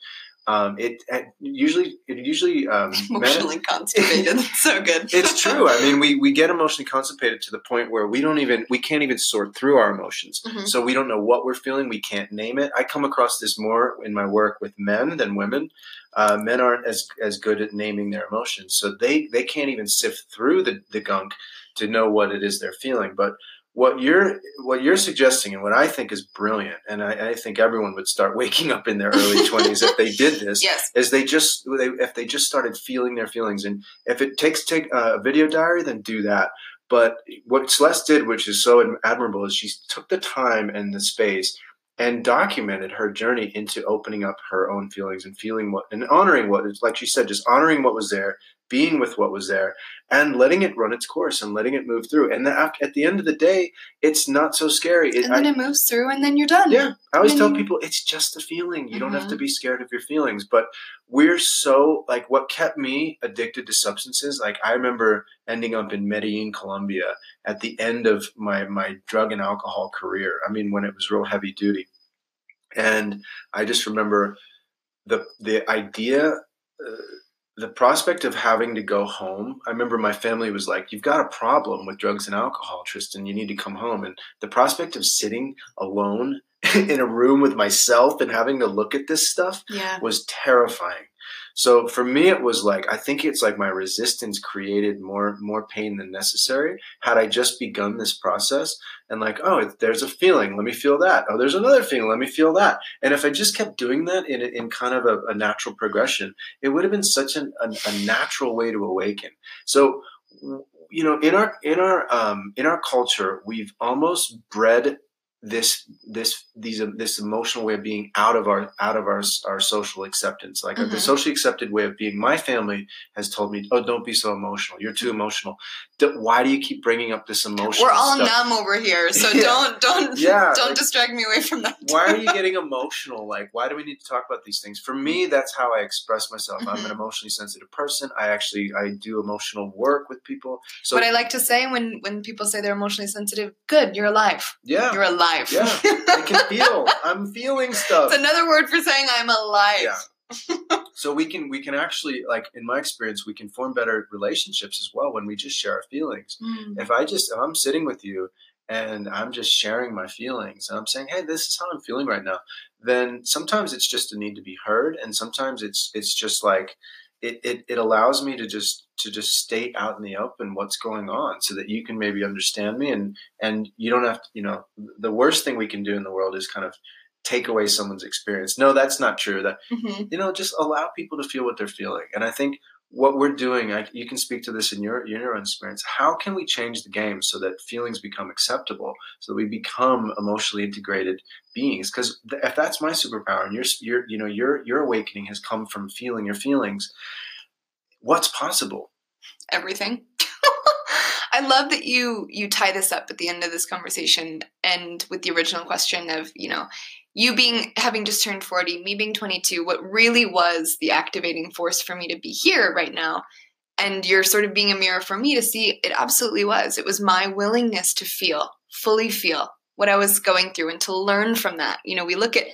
um, it, it, usually it usually um, emotionally constipated. so good. it's true. I mean, we we get emotionally constipated to the point where we don't even we can't even sort through our emotions. Mm-hmm. So we don't know what we're feeling. We can't name it. I come across this more in my work with men than women. Uh, men aren't as as good at naming their emotions, so they they can't even sift through the the gunk to know what it is they're feeling. But what you're what you're suggesting and what I think is brilliant, and I, I think everyone would start waking up in their early twenties if they did this. Yes. Is they just they, if they just started feeling their feelings, and if it takes take uh, a video diary, then do that. But what Celeste did, which is so admirable, is she took the time and the space and documented her journey into opening up her own feelings and feeling what and honoring what like she said just honoring what was there being with what was there and letting it run its course and letting it move through. And the, at the end of the day, it's not so scary. It, and then I, it moves through, and then you're done. Yeah, I always tell people it's just a feeling. You mm-hmm. don't have to mm-hmm. be scared of your feelings. But we're so like what kept me addicted to substances. Like I remember ending up in Medellin, Colombia, at the end of my my drug and alcohol career. I mean, when it was real heavy duty, and I just remember the the idea. Uh, the prospect of having to go home i remember my family was like you've got a problem with drugs and alcohol tristan. You need to come home. And the prospect of sitting alone in a room with myself and having to look at this stuff yeah. was terrifying so for me, it was like I think it's like my resistance created more more pain than necessary. Had I just begun this process and like, oh, there's a feeling, let me feel that. Oh, there's another feeling, let me feel that. And if I just kept doing that in in kind of a, a natural progression, it would have been such an, a, a natural way to awaken. So you know in our in our um, in our culture we've almost bred this this these this emotional way of being out of our out of our our social acceptance. Like mm-hmm. the socially accepted way of being my family has told me oh don't be so emotional. You're too emotional why do you keep bringing up this emotion we're all stuff? numb over here so yeah. don't don't yeah, don't like, distract me away from that why are you getting emotional like why do we need to talk about these things for me that's how i express myself mm-hmm. i'm an mm-hmm. emotionally sensitive person i actually i do emotional work with people so what i like to say when when people say they're emotionally sensitive good you're alive yeah you're alive alive. Yeah, I can feel. I'm feeling stuff. It's another word for saying I'm alive. Yeah. So we can we can actually like in my experience we can form better relationships as well when we just share our feelings. Mm. If I just if I'm sitting with you and I'm just sharing my feelings and I'm saying, "Hey, this is how I'm feeling right now." Then sometimes it's just a need to be heard and sometimes it's it's just like it, it, it allows me to just to just state out in the open what's going on so that you can maybe understand me and and you don't have to you know the worst thing we can do in the world is kind of take away someone's experience. No that's not true. That mm-hmm. you know just allow people to feel what they're feeling. And i think what we're doing I, you can speak to this in your, your own experience. How can we change the game so that feelings become acceptable so that we become emotionally integrated beings? Because th- if that's my superpower and your, your you know your your awakening has come from feeling your feelings what's possible? Everything. I love that you you tie this up at the end of this conversation and with the original question of, you know, you being having just turned 40, me being 22, what really was the activating force for me to be here right now. And you're sort of being a mirror for me to see it absolutely was. It was my willingness to feel, fully feel what I was going through and to learn from that. You know, we look at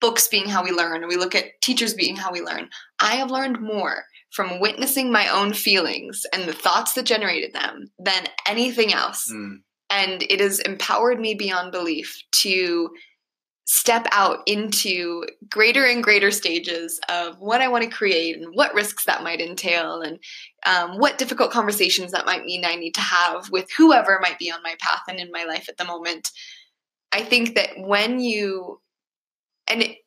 books being how we learn, or we look at teachers being how we learn. I have learned more from witnessing my own feelings and the thoughts that generated them than anything else. Mm. And it has empowered me beyond belief to step out into greater and greater stages of what I want to create and what risks that might entail and um, what difficult conversations that might mean I need to have with whoever might be on my path and in my life at the moment. I think that when you, and it,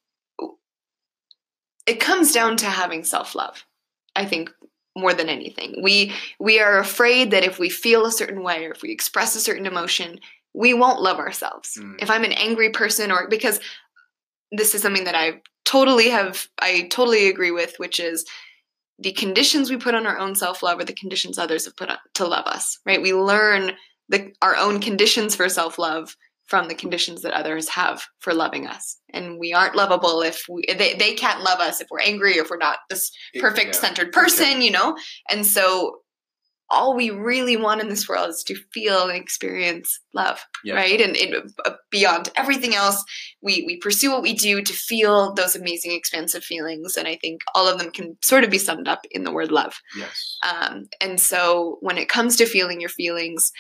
it comes down to having self love, I think more than anything. We we are afraid that if we feel a certain way or if we express a certain emotion, we won't love ourselves. Mm. If I'm an angry person or because this is something that I totally have I totally agree with, which is the conditions we put on our own self-love are the conditions others have put on to love us, right? We learn the, our own conditions for self-love from the conditions that others have for loving us. And we aren't lovable if we, they, they can't love us if we're angry if we're not this perfect centered person, you know? And so all we really want in this world is to feel and experience love yeah. right? And it, uh, beyond everything else we we pursue what we do to feel those amazing expansive feelings and i think all of them can sort of be summed up in the word love. Yes. Um, and so when it comes to feeling your feelings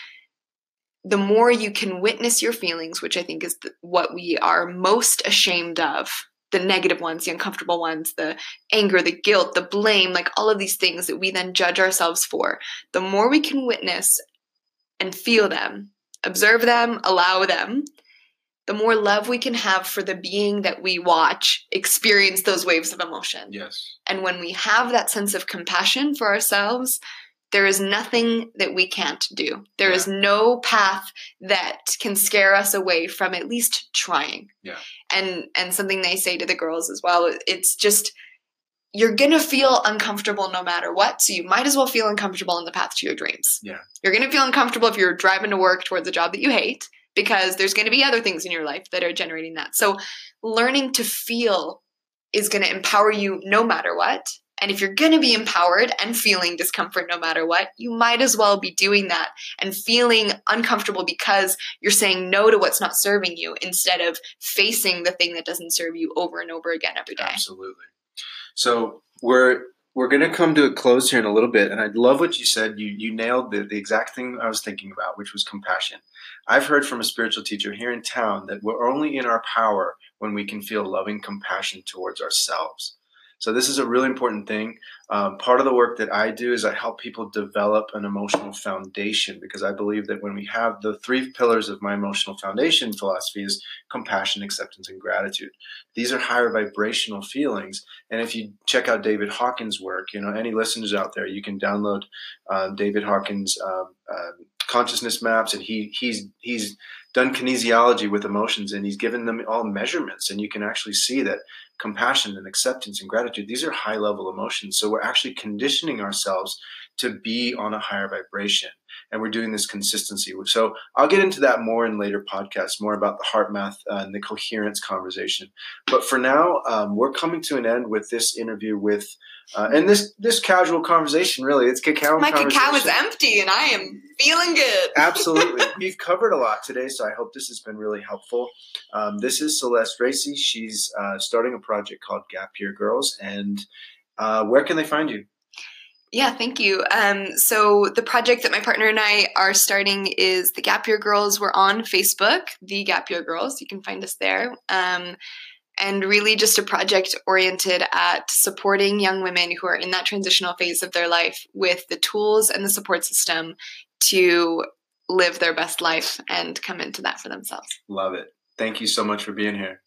the more you can witness your feelings which i think is the, what we are most ashamed of the negative ones, the uncomfortable ones, the anger, the guilt, the blame, like all of these things that we then judge ourselves for, the more we can witness and feel them, observe them, allow them, the more love we can have for the being that we watch experience those waves of emotion. Yes. And when we have that sense of compassion for ourselves, there is nothing that we can't do. There yeah. is no path that can scare us away from at least trying. Yeah. And and something they say to the girls as well, it's just you're going to feel uncomfortable no matter what. So you might as well feel uncomfortable in the path to your dreams. Yeah. You're going to feel uncomfortable if you're driving to work towards a job that you hate because there's going to be other things in your life that are generating that. So learning to feel is going to empower you no matter what and if you're going to be empowered and feeling discomfort no matter what, you might as well be doing that and feeling uncomfortable because you're saying no to what's not serving you instead of facing the thing that doesn't serve you over and over again every day. Absolutely. So we're we're going to come to a close here in a little bit, and I love what you said. You you nailed the, the exact thing I was thinking about, which was compassion. I've heard from a spiritual teacher here in town that we're only in our power when we can feel loving compassion towards ourselves. So this is a really important thing. Um, part of the work that I do is I help people develop an emotional foundation because I believe that when we have the three pillars of my emotional foundation philosophy is compassion, acceptance, and gratitude. These are higher vibrational feelings. And if you check out David Hawkins' work, you know any listeners out there, you can download uh, David Hawkins' uh, uh, consciousness maps, and he he's he's done kinesiology with emotions and he's given them all measurements and you can actually see that compassion and acceptance and gratitude these are high level emotions so we're actually conditioning ourselves to be on a higher vibration and we're doing this consistency. So I'll get into that more in later podcasts, more about the HeartMath uh, and the coherence conversation. But for now, um, we're coming to an end with this interview with, uh, and this this casual conversation. Really, it's cacao. My cacao is empty, and I am feeling good. Absolutely, we've covered a lot today, so I hope this has been really helpful. Um, this is Celeste Racy. She's uh, starting a project called Gap Year Girls, and uh, where can they find you? Yeah, thank you. Um, so the project that my partner and I are starting is the Gap Year Girls. We're on Facebook, the Gap Year Girls. You can find us there. Um, and really just a project oriented at supporting young women who are in that transitional phase of their life with the tools and the support system to live their best life and come into that for themselves. Love it. Thank you so much for being here.